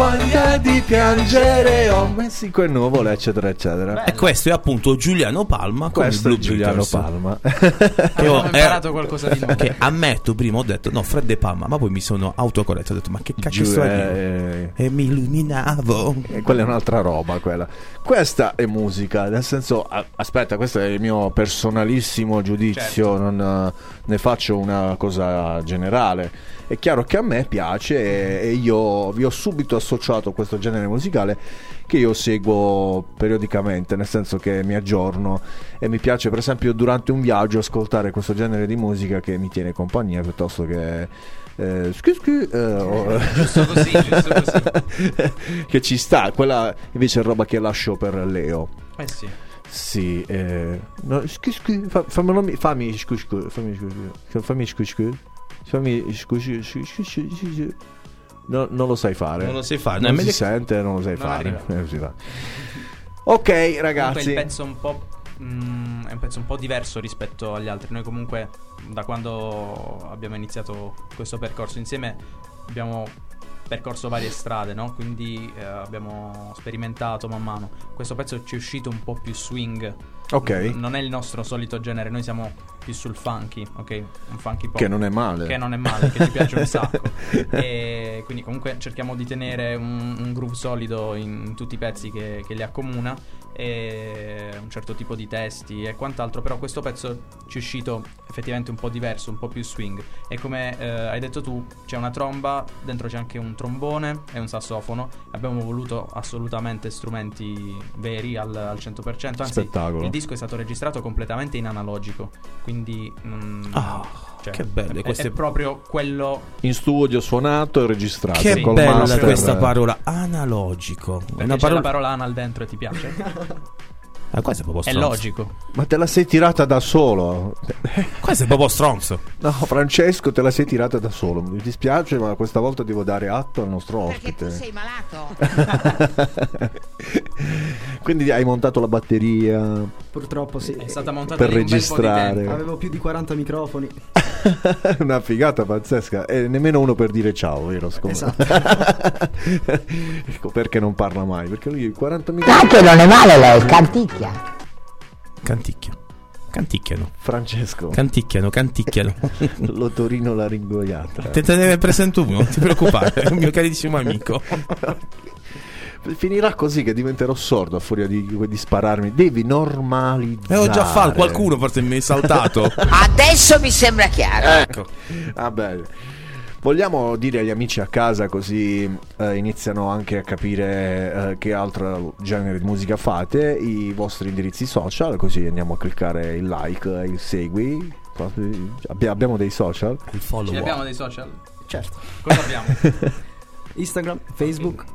Voglia di piangere. Oh, Messico e nuvole, eccetera, eccetera. E questo è appunto Giuliano Palma con Questo è Giuliano. Palma. Abbiamo imparato qualcosa di nuovo. Che ammetto, prima ho detto no, Fred De Palma, ma poi mi sono autocorretto. Ho detto, ma che cacchio Giù, sto eh? E mi illuminavo. E quella è un'altra roba, quella. Questa è musica, nel senso, a- aspetta, questo è il mio personalissimo giudizio, Certo. non eh, ne faccio una cosa generale. È chiaro che a me piace e, e io vi ho subito associato questo genere musicale che io seguo periodicamente, nel senso che mi aggiorno e mi piace per esempio durante un viaggio ascoltare questo genere di musica che mi tiene compagnia piuttosto che... Eh, scu- scu- eh, o- Giusto così, giusto così. che ci sta, quella invece è roba che lascio per Leo. Eh sì. Sì, eh, no, scu- scu- fa- fammelo mi- fammi scu- scu- fammi scu- scu- fammi scu- scu- fammi scu- scu- scu- scu- scu- scu- scu- No, non lo sai fare. Non lo sai fare, Non no, si sente, non lo sai Non fare. Eh, non si fa. Ok, Comunque ragazzi. il pezzo è un po'. mm, è un pezzo un po' diverso rispetto agli altri. Noi, comunque, da quando abbiamo iniziato questo percorso insieme, abbiamo percorso varie strade, no? Quindi eh, abbiamo sperimentato man mano. Questo pezzo ci è uscito un po' più swing. Ok. Non è il nostro solito genere, noi siamo più sul funky, ok? Un funky pop. Che non è male. Che non è male, che ci piace un sacco. e quindi comunque cerchiamo di tenere un, un groove solido in, tutti i pezzi che, che li accomuna un certo tipo di testi e quant'altro, però questo pezzo ci è uscito effettivamente un po' diverso, un po' più swing. E come eh, hai detto tu c'è una tromba, dentro c'è anche un trombone e un sassofono, abbiamo voluto assolutamente strumenti veri al, al 100%, anzi Spettacolo. il disco è stato registrato completamente in analogico, quindi mm, Ah, cioè, che belle è- queste- è proprio quello In studio suonato e registrato. Che col bella master. questa parola, analogico. È perché una c'è parola... la parola anal dentro e ti piace? Ah, questo è proprio È stronzo. logico. Ma te la sei tirata da solo. Questo è proprio stronzo. No, Francesco, te la sei tirata da solo. Mi dispiace, ma questa volta devo dare atto al nostro ospite. sei malato. Quindi hai montato la batteria Purtroppo sì. È stata montata per lì un bel po' di registrare. Avevo più di 40 microfoni. Una figata pazzesca. E nemmeno uno per dire ciao, vero? Scommetto. Esatto. ecco perché non parla mai. Perché lui 40 minuti. Tanto non è male lei, canticchia. Canticchio. Canticchiano. Francesco. Canticchiano, canticchiano. L'otorino laringoiatra. Te, te ne presento uno, non ti preoccupare, è un mio carissimo amico. Finirà così che diventerò sordo a furia di, di spararmi. Devi normalizzare. Eh, ho già fatto, qualcuno forse mi è saltato. Adesso mi sembra chiaro. Ecco. Vabbè. Vogliamo dire agli amici a casa così eh, iniziano anche a capire eh, che altro genere di musica fate, i vostri indirizzi social, così andiamo a cliccare il like, il segui. Abbi- abbiamo dei social? Il follow. Ce li abbiamo dei social? Certo. Cosa abbiamo? Instagram, Facebook.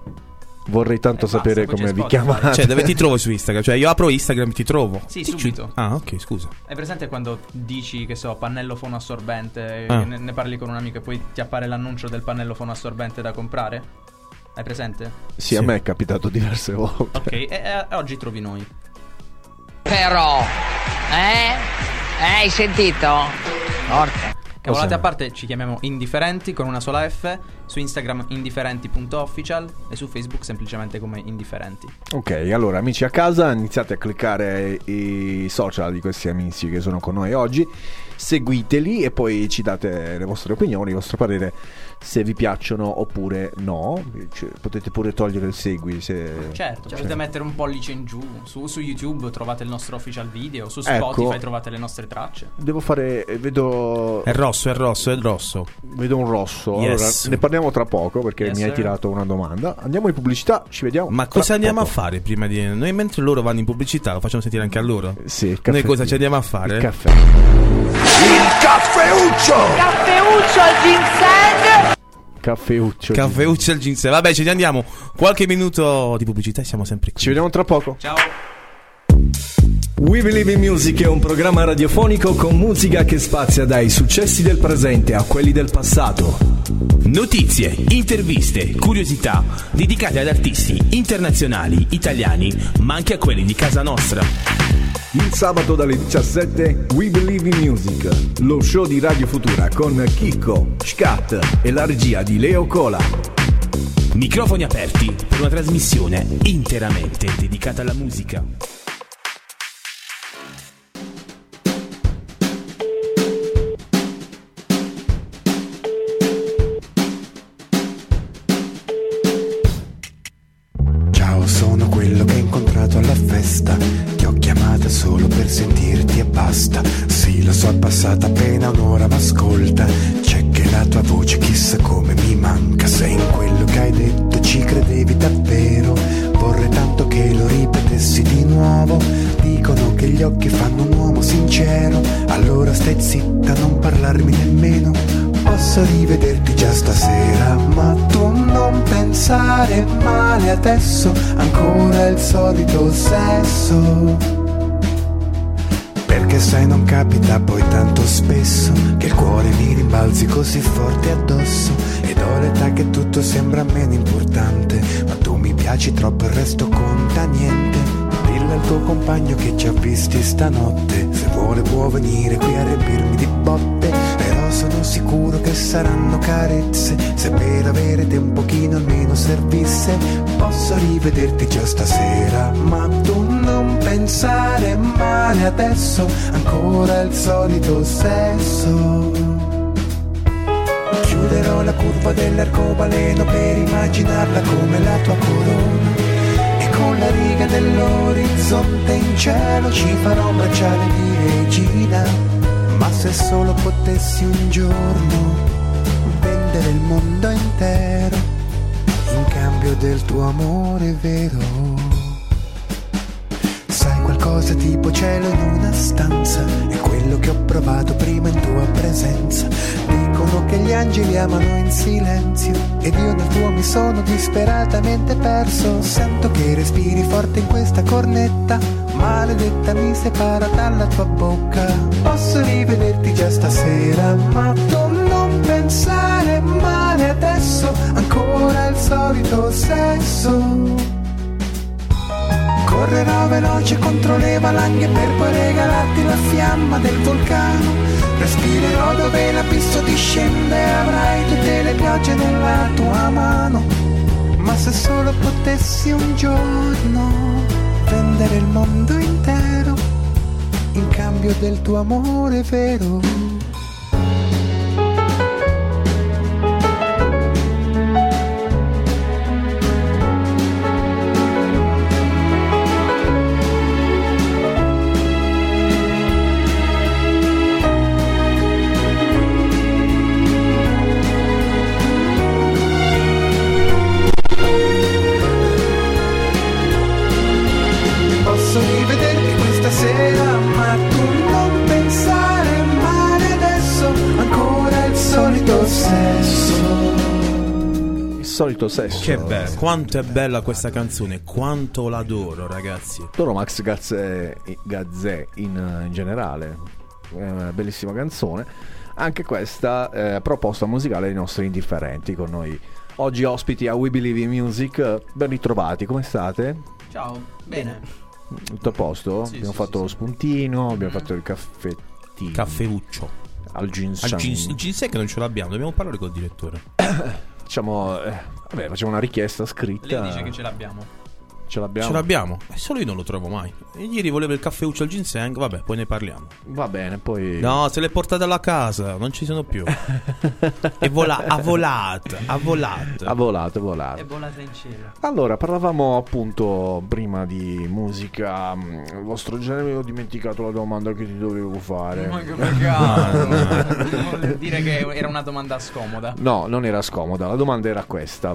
Vorrei tanto Eh, basta, sapere come vi chiamate. Cioè, dove ti trovo su Instagram? Cioè, io apro Instagram e ti trovo. Sì, Ti subito. ci- Ah, ok, scusa. Hai presente quando dici, che so, pannello fono assorbente, Ah. ne, ne parli con un amico e poi ti appare l'annuncio del pannello fono assorbente da comprare? Hai presente? Sì, a me è capitato diverse volte. Ok, e, e oggi trovi noi. Però, eh? Eh, hai sentito? Forza. Cavolate a parte, ci chiamiamo Indifferenti con una sola F, su Instagram indifferenti.official e su Facebook semplicemente come Indifferenti. Ok, allora amici a casa, iniziate a cliccare i social di questi amici che sono con noi oggi, seguiteli e poi ci date le vostre opinioni, il vostro parere se vi piacciono oppure no. Cioè, potete pure togliere il segui se... Certo, potete mettere un pollice in giù, su, su YouTube trovate il nostro official video, su Ecco. Spotify trovate le nostre tracce. Devo fare... eh, vedo... È rosso, è rosso, è rosso. Vedo un rosso. Yes. Allora, ne parliamo tra poco perché Yes, mi hai sir. tirato una domanda. Andiamo in pubblicità, ci vediamo. Ma cosa andiamo poco. a fare prima di. Noi mentre loro vanno in pubblicità, lo facciamo sentire anche a loro? Sì, il Noi cosa ci andiamo a fare? Il caffè. Il caffeuccio! Caffeuccio al ginseng. Caffeuccio. Caffeuccio al ginseng. Vabbè, ce ne andiamo. Qualche minuto di pubblicità e siamo sempre qui. Ci vediamo tra poco. Ciao! We Believe in Music è un programma radiofonico con musica che spazia dai successi del presente a quelli del passato. Notizie, interviste, curiosità dedicate ad artisti internazionali, italiani, ma anche a quelli di casa nostra. Il sabato dalle 17 We Believe in Music, lo show di Radio Futura con Chicco, Scat e la regia di Leo Cola. Microfoni aperti per una trasmissione interamente dedicata alla musica. Solo per sentirti e basta. Sì, lo so, è passata appena un'ora, ma ascolta. C'è che la tua voce chissà come mi manca. Se in quello che hai detto ci credevi davvero. Vorrei tanto che lo ripetessi di nuovo. Dicono che gli occhi fanno un uomo sincero. Allora stai zitta, non parlarmi nemmeno. Posso rivederti già stasera, ma tu non pensare male adesso, ancora il solito sesso. Perché sai non capita poi tanto spesso che il cuore mi rimbalzi così forte addosso. Ed ho l'età che tutto sembra meno importante, ma tu mi piaci troppo il resto conta niente. Dillo al tuo compagno che ci ha visti stanotte, se vuole può venire qui a riempirmi di botte, però sono sicuro che saranno carezze, se per avere te un pochino almeno servisse, posso rivederti già stasera, ma tu non pensare male adesso, ancora il solito sesso. Chiuderò la curva dell'arcobaleno per immaginarla come la tua corona. E con la riga dell'orizzonte in cielo ci farò un bracciale di regina. Ma se solo potessi un giorno vendere il mondo intero in cambio del tuo amore vero. Qualcosa tipo cielo in una stanza, è quello che ho provato prima in tua presenza. Dicono che gli angeli amano in silenzio ed io nel tuo mi sono disperatamente perso. Sento che respiri forte in questa cornetta, maledetta mi separa dalla tua bocca. Posso rivederti già stasera, ma tu non pensare male adesso, ancora il solito sesso. Correrò veloce contro le valanghe per poi regalarti la fiamma del vulcano. Respirerò dove l'abisso discende e avrai tutte le piogge nella tua mano. Ma se solo potessi un giorno vendere il mondo intero in cambio del tuo amore vero. Solito sesso. Che bello, quanto è bella questa canzone, quanto l'adoro, ragazzi. Adoro Max Gazzè, Gazzè in, in generale, è una bellissima canzone. Anche questa eh, proposta musicale dei nostri indifferenti con noi. Oggi ospiti a We Believe in Music, ben ritrovati, come state? Ciao, bene. Tutto a posto? Sì, abbiamo sì, fatto sì, lo sì. spuntino, abbiamo fatto il caffettino. Caffeuccio. Al ginseng. Al gins- il ginseng che non ce l'abbiamo, dobbiamo parlare col direttore. Diciamo, eh, vabbè, facciamo una richiesta scritta. Lei dice che ce l'abbiamo. Ce l'abbiamo? Ce l'abbiamo, e solo io non lo trovo mai. E ieri volevo il caffeuccio al ginseng, vabbè, poi ne parliamo. Va bene, poi... No, se l'è portata alla casa, non ci sono più. e vola- ha volato, ha volato. Ha volato, è volato. È volata in cielo. Allora, parlavamo appunto prima di musica. mm, Il vostro genere, ho dimenticato la domanda che ti dovevo fare. Ma che peccato. Vuol dire che era una domanda scomoda. No, non era scomoda, la domanda era questa.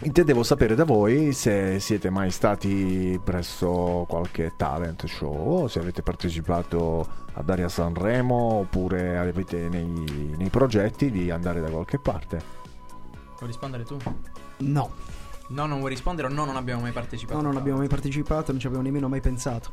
Intendevo sapere da voi se siete mai stati presso qualche talent show, se avete partecipato ad Aria Sanremo oppure avete nei, nei progetti di andare da qualche parte. Vuoi rispondere tu? No. No, non vuoi rispondere o no, non abbiamo mai partecipato? No, non abbiamo mai partecipato, non ci abbiamo nemmeno mai pensato.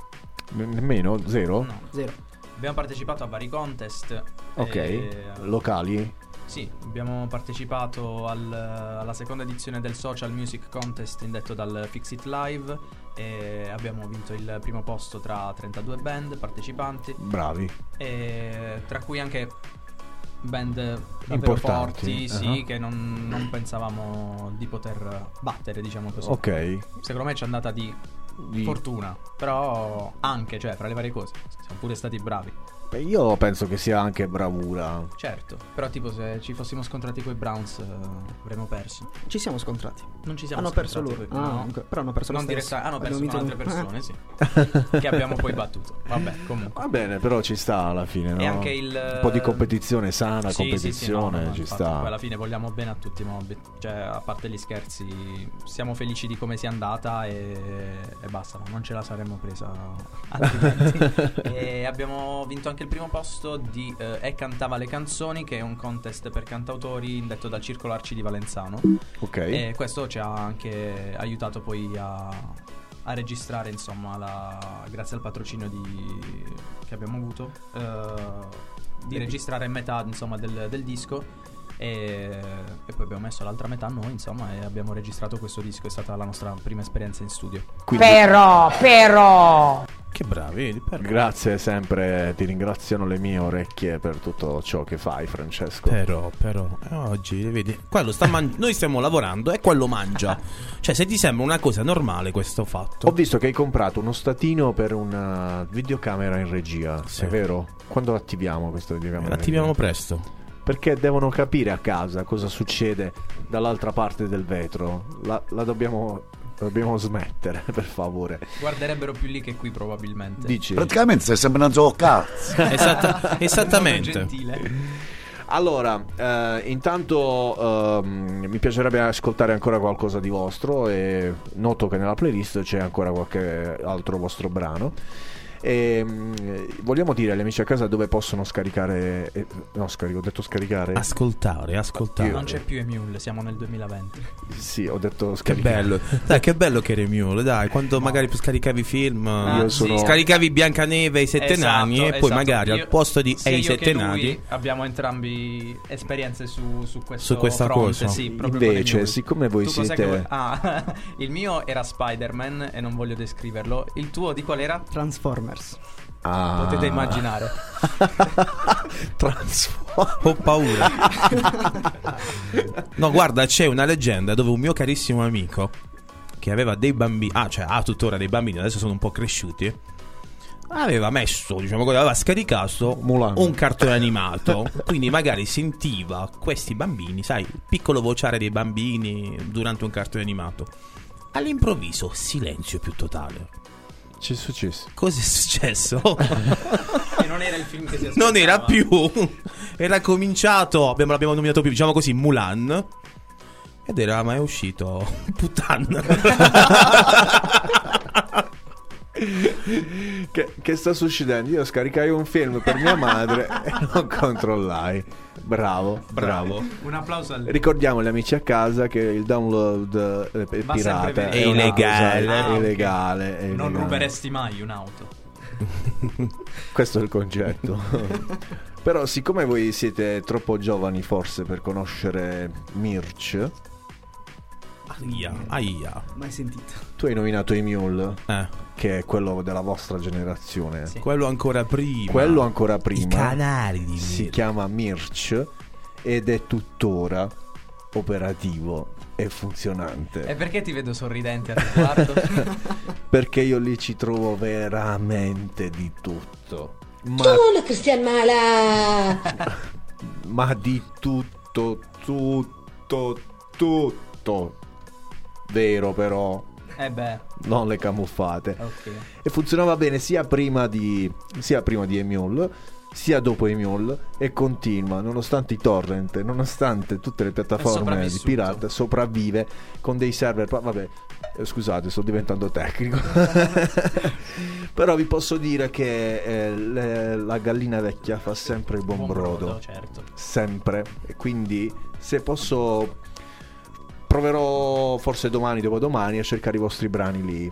Ne- nemmeno? Zero? No. Zero. Abbiamo partecipato a vari contest. Ok, e- locali? Sì, abbiamo partecipato al- alla seconda edizione del Social Music Contest indetto dal Fixit Live e abbiamo vinto il primo posto tra 32 band partecipanti. Bravi. E tra cui anche band davvero Importanti, forti, sì, uh-huh. che non, non pensavamo di poter battere, diciamo così. Ok. Secondo me ci è andata di, Di- fortuna, però anche, cioè, fra le varie cose, siamo pure stati bravi. Beh, io penso che sia anche bravura. Certo, però tipo se ci fossimo scontrati con i Browns eh, avremmo perso. Ci siamo scontrati. Non ci siamo Hanno perso scontrati loro. Ah, ok. Però hanno perso non diretta- hanno perso con altre persone, sì. che abbiamo poi battuto. Vabbè, comunque. Va bene, però ci sta alla fine, no? E anche il Un po' di competizione sana, Sì, competizione, sì, sì, no, no, no, ci infatti, sta. poi alla fine vogliamo bene a tutti i mobili. Cioè, a parte gli scherzi, siamo felici di come sia andata e, e basta. no, Non ce la saremmo presa altrimenti. e abbiamo vinto anche il primo posto di eh, E cantava le canzoni, che è un contest per cantautori indetto dal Circolo Arci di Valenzano. Ok. E questo ci ha anche aiutato poi a, a registrare, insomma, la- grazie al patrocinio di- che abbiamo avuto, eh, di registrare metà, insomma, del, del disco. E, e poi abbiamo messo l'altra metà noi, insomma, e abbiamo registrato questo disco. È stata la nostra prima esperienza in studio. Però, però. Che bravi. Grazie sempre, ti ringraziano le mie orecchie per tutto ciò che fai, Francesco. Però, però, eh, oggi, vedi, quello sta man- noi stiamo lavorando e quello mangia. cioè, se ti sembra una cosa normale questo fatto. Ho visto che hai comprato uno statino per una videocamera in regia, Sì. è vero? Quando l'attiviamo questa videocamera? L'attiviamo presto. Perché devono capire a casa cosa succede dall'altra parte del vetro. La, la dobbiamo, dobbiamo smettere, per favore. Guarderebbero più lì che qui probabilmente. Dici? Praticamente stai sempre una cazzo. Esatta- esattamente. Gentile. Allora, eh, intanto ehm, mi piacerebbe ascoltare ancora qualcosa di vostro e noto che nella playlist c'è ancora qualche altro vostro brano. E, mm, vogliamo dire agli amici a casa dove possono scaricare... eh, no, scarico, ho detto scaricare. Ascoltare, ascoltare. Non c'è più Emule, siamo nel 2020. Sì, ho detto Che scaricare. bello, dai, che bello che era Mule, dai, quando magari scaricavi film, Ah, sì. scaricavi Biancaneve e i sette Esatto, nani e poi esatto. magari Io- al posto di e i sette che nani abbiamo entrambi esperienze su, su questo Su questa fronte, cosa. Sì, Invece, Emule. siccome voi Tu siete- che vuoi- Ah, il mio era Spider-Man e non voglio descriverlo. Il tuo di qual era? Transformers. Ah. Potete immaginare. Transform- Ho paura. no, guarda, c'è una leggenda dove un mio carissimo amico che aveva dei bambini, ah, cioè ha tuttora dei bambini, adesso sono un po' cresciuti. Aveva messo, diciamo così, aveva scaricato un cartone animato. quindi magari sentiva questi bambini, sai, il piccolo vociare dei bambini durante un cartone animato. All'improvviso, silenzio più totale. C'è successo. Cos'è successo? Non era il film che si aspettava. non era più. Era cominciato. Abbiamo, l'abbiamo nominato più, diciamo così, Mulan. Ed era mai uscito. Puttana. che, che sta succedendo? Io scaricai un film per mia madre e non controllai. Bravo, bravo. Un applauso al Ricordiamo agli amici a casa che il download eh, è pirata è, illegale. Ah, è illegale, è Non illegale. ruberesti mai un'auto. Questo è il concetto. Però siccome voi siete troppo giovani forse per conoscere Mirch, Aia, aia. Mai sentito. tu hai nominato Emule, Eh, che è quello della vostra generazione. quello ancora prima. Quello ancora prima I canali di si Mir- chiama Mirch ed è tuttora operativo e funzionante. E perché ti vedo sorridente a riguardo? Perché io lì ci trovo veramente di tutto. Ma, Hola, Cristian Mala. ma di tutto, tutto, tutto. Vero però, eh beh, non le camuffate. ok. E funzionava bene sia prima di, sia prima di Emule, sia dopo Emule e continua, nonostante i torrent, nonostante tutte le piattaforme di pirata, sopravvive con dei server. Vabbè, eh, scusate, sto diventando tecnico. Però vi posso dire che eh, le- la gallina vecchia fa sempre il buon, Buon brodo. brodo, certo. Sempre. E quindi se posso proverò forse domani, dopodomani a cercare i vostri brani lì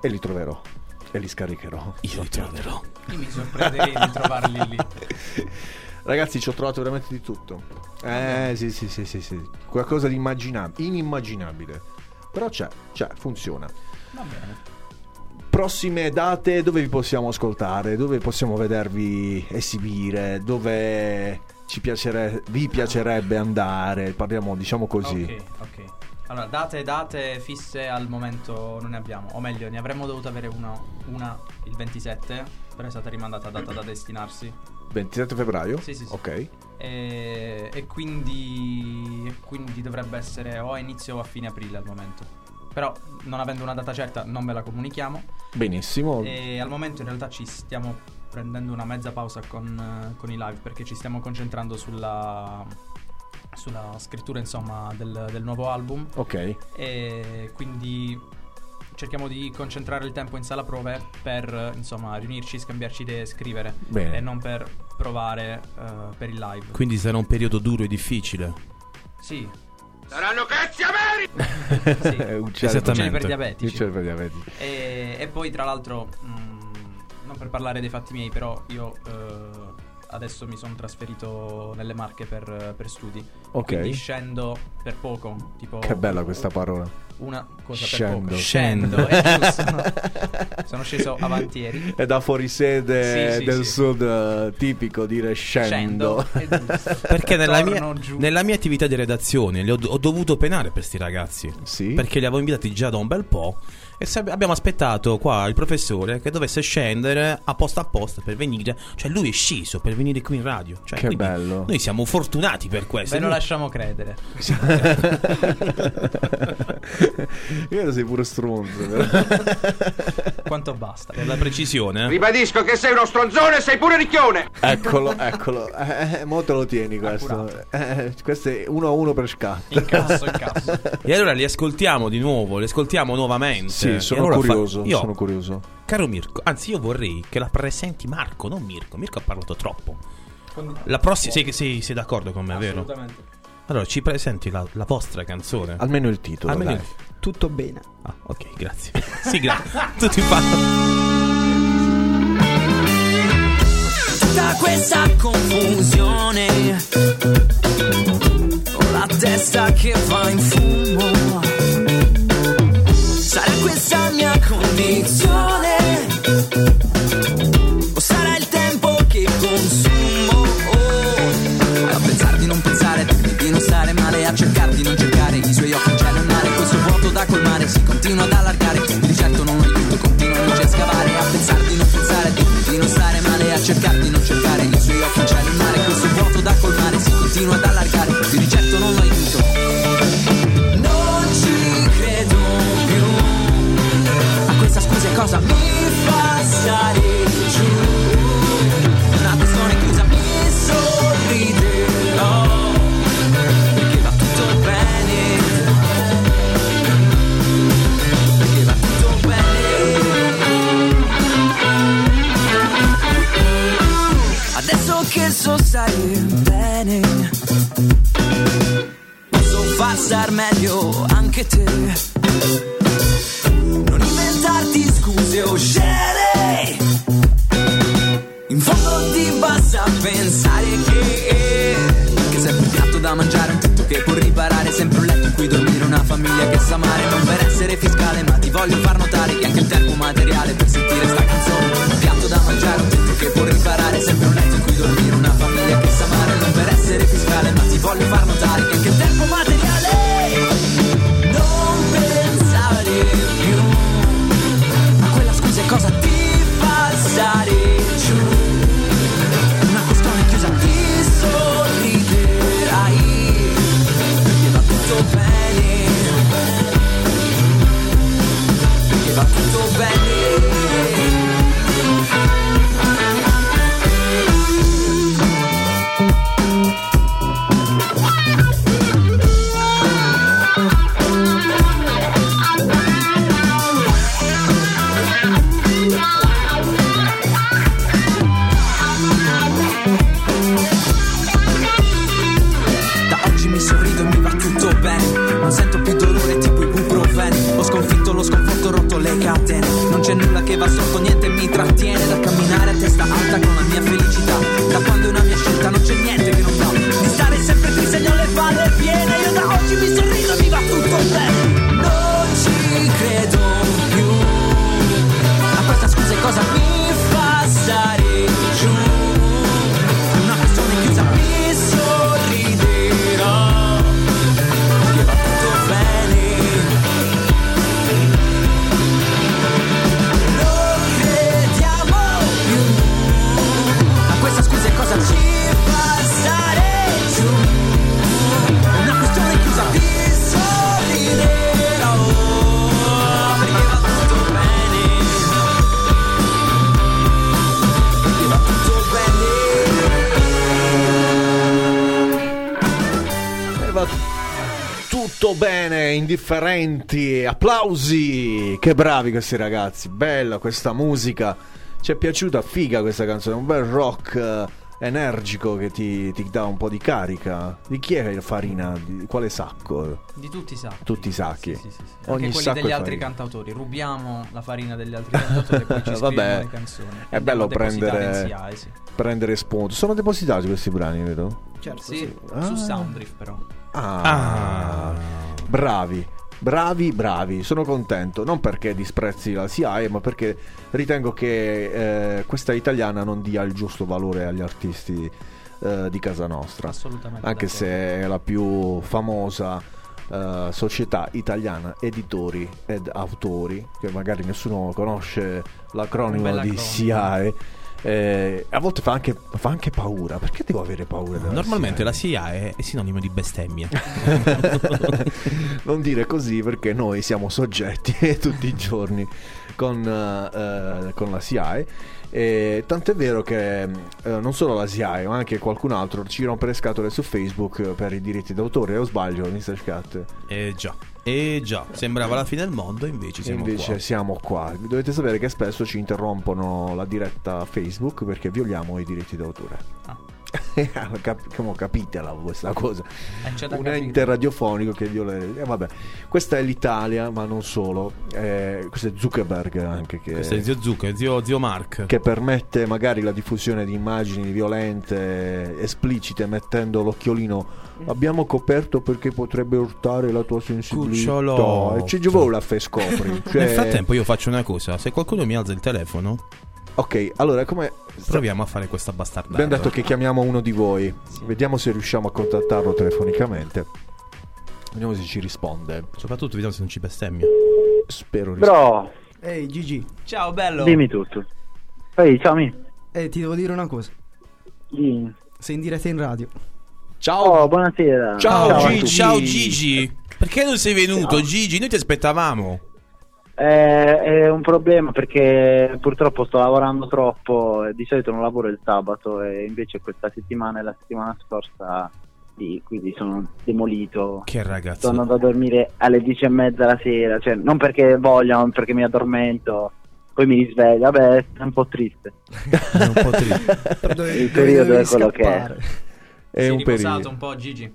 e li troverò e li scaricherò. Io li troverò. Io mi sorprenderei di trovarli lì. Ragazzi, ci ho trovato veramente di tutto. Eh, sì, sì, sì, sì, sì. Qualcosa di immaginabile, inimmaginabile. Però c'è, c'è, funziona. Va bene. Prossime date dove vi possiamo ascoltare, dove possiamo vedervi esibire, dove ci piacere- vi piacerebbe andare, parliamo diciamo così. Ok, ok. Allora, date date fisse al momento non ne abbiamo. O meglio, ne avremmo dovuto avere una, una il 27, però è stata rimandata data da destinarsi. 27 febbraio? Sì, sì, sì. Ok. E, e quindi, e quindi dovrebbe essere o a inizio o a fine aprile al momento. Però, non avendo una data certa, non ve la comunichiamo. Benissimo. E al momento in realtà ci stiamo prendendo una mezza pausa con, eh, con i live perché ci stiamo concentrando sulla, sulla scrittura insomma del, del nuovo album Ok. e quindi cerchiamo di concentrare il tempo in sala prove per insomma riunirci, scambiarci idee, scrivere Bene. e non per provare eh, per il live. Quindi sarà un periodo duro e difficile. Sì, Saranno cazzi ameri! sì. Uccelli-. Uccelli per diabetici. Uccelli per diabetici. E, e poi tra l'altro, mh, non per parlare dei fatti miei, però io eh, adesso mi sono trasferito nelle Marche per, per studi. Ok. Quindi scendo per poco. Tipo, Che bella questa parola. una cosa per Scendo. poco. Scendo, è giusto. Sono sceso avanti ieri. È da fuorisede Sì, sì, del sì. sud eh, tipico dire scendo. Scendo. è giusto. Perché nella mia, giù. nella mia attività di redazione li ho, ho dovuto penare per sti ragazzi. Perché li avevo invitati già da un bel po'. E se- abbiamo aspettato qua il professore che dovesse scendere apposta apposta per venire. Cioè, lui è sceso per venire qui in radio. Cioè, Che bello. Noi siamo fortunati per questo. Ve lo lasciamo credere. Io sei pure stronzo. Quanto basta. Per la precisione. eh. Ribadisco che sei uno stronzone e sei pure ricchione. eccolo, eccolo. Eh, eh, mo te lo tieni questo. Eh, questo è uno a uno per scatto. Incasso, incasso. E allora li ascoltiamo di nuovo, li ascoltiamo nuovamente. Sì, Sono allora fa- curioso. io- Sono curioso. Caro Mirko, anzi io vorrei che la presenti Marco, non Mirko. Mirko ha parlato troppo. La prossima, sei, sei, sei d'accordo con me, vero? Assolutamente. Allora ci presenti la, la vostra canzone. Almeno il titolo. Almeno dai. il- Tutto bene. Ah, ok, grazie. sì, grazie. Tutti fanno. tutta questa confusione Ho la testa che va in fumo Sarà questa mia condizione. O sarà il tempo che consumo? A pensare di non pensare Di non stare male A cercare di non cercare. I suoi occhi cielo e mare Questo vuoto da colmare Si continua ad allargare Il rigetto non aiuto Continua invece a scavare. A pensare di non pensare Di non stare male A cercare di non cercare. I suoi occhi cielo e mare Questo vuoto da colmare Si continua ad allargare che so stare bene. Posso far star meglio anche te. Non inventarti scuse o scele In fondo ti basta pensare che Che sei un piatto da mangiare, un tetto che può riparare. Sempre un letto in cui dormire, una famiglia che sa amare. Non per essere fiscale ma ti voglio far notare Che anche il tempo materiale voglio far notare indifferenti, applausi. Che bravi questi ragazzi, bella questa musica. Ci è piaciuta, figa questa canzone, un bel rock eh, energico che ti, ti dà un po' di carica. Di chi è la farina? Di quale sacco? Di tutti i sacchi. Tutti i sacchi. Sì, sì, sì. Ogni Anche quelli sacco degli altri farina. cantautori. Rubiamo la farina degli altri cantautori e poi ci scriviamo Vabbè, le canzoni. è Andiamo bello prendere, in SIAE, sì. prendere spunto. Sono depositati questi brani, vedo? Certo, sì. sì. Ah. Su Soundriff però. Ah, bravi. Bravi, bravi, sono contento, non perché disprezzi la SIAE, ma perché ritengo che eh, questa italiana non dia il giusto valore agli artisti eh, di casa nostra. Assolutamente Anche d'accordo. se è la più famosa eh, società italiana editori ed autori, che magari nessuno conosce l'acronimo di. SIAE. Eh, a volte fa anche, fa anche paura. Perché devo avere paura? della Normalmente SIAE? la CIA è, è sinonimo di bestemmia. non dire così perché noi siamo soggetti tutti i giorni con, eh, con la SIAE. E tant'è vero che eh, non solo la SIAE, ma anche qualcun altro ci rompe le scatole su Facebook per i diritti d'autore. O sbaglio, Mr. Scat? Eh già, eh già, sembrava la fine del mondo, invece E siamo invece qua. siamo qua. Dovete sapere che spesso ci interrompono la diretta Facebook perché violiamo i diritti d'autore. Ah. Cap- come capite la- questa cosa? Eh, Un capire. ente radiofonico che viola. eh, vabbè, questa è l'Italia, ma non solo. Eh, questo è Zuckerberg anche che, Questo è zio Zucca, zio, zio Mark. che permette magari la diffusione di immagini violente, esplicite, mettendo l'occhiolino. Abbiamo coperto perché potrebbe urtare la tua sensibilità. E ci giovo la fe scopri. Cioè- Nel frattempo io faccio una cosa, se qualcuno mi alza il telefono, Ok, allora come. Proviamo a fare questa bastardata. Abbiamo detto che chiamiamo uno di voi. Vediamo se riusciamo a contattarlo telefonicamente. Vediamo se ci risponde. Soprattutto vediamo se non ci bestemmia. Spero Bro, Ehi Gigi, Ciao, bello. dimmi tutto. Ehi, ciao, mi. eh, ti devo dire una cosa. Dimmi. Sei in diretta in radio. Ciao. Oh, buonasera. Ciao, a Gigi, ciao Gigi. Perché non sei venuto, Gigi? Noi ti aspettavamo. Eh, è un problema perché purtroppo sto lavorando troppo. e Di solito non lavoro il sabato e invece questa settimana e la settimana scorsa sì, quindi sono demolito. Che Sto ragazzo. andando a dormire alle dieci e mezza la sera, cioè non perché voglio, ma perché mi addormento. Poi mi risveglio, vabbè, è un po' triste. È un po' triste. Il periodo è quello che è. scappare. È un riposato periodo. un po', Gigi?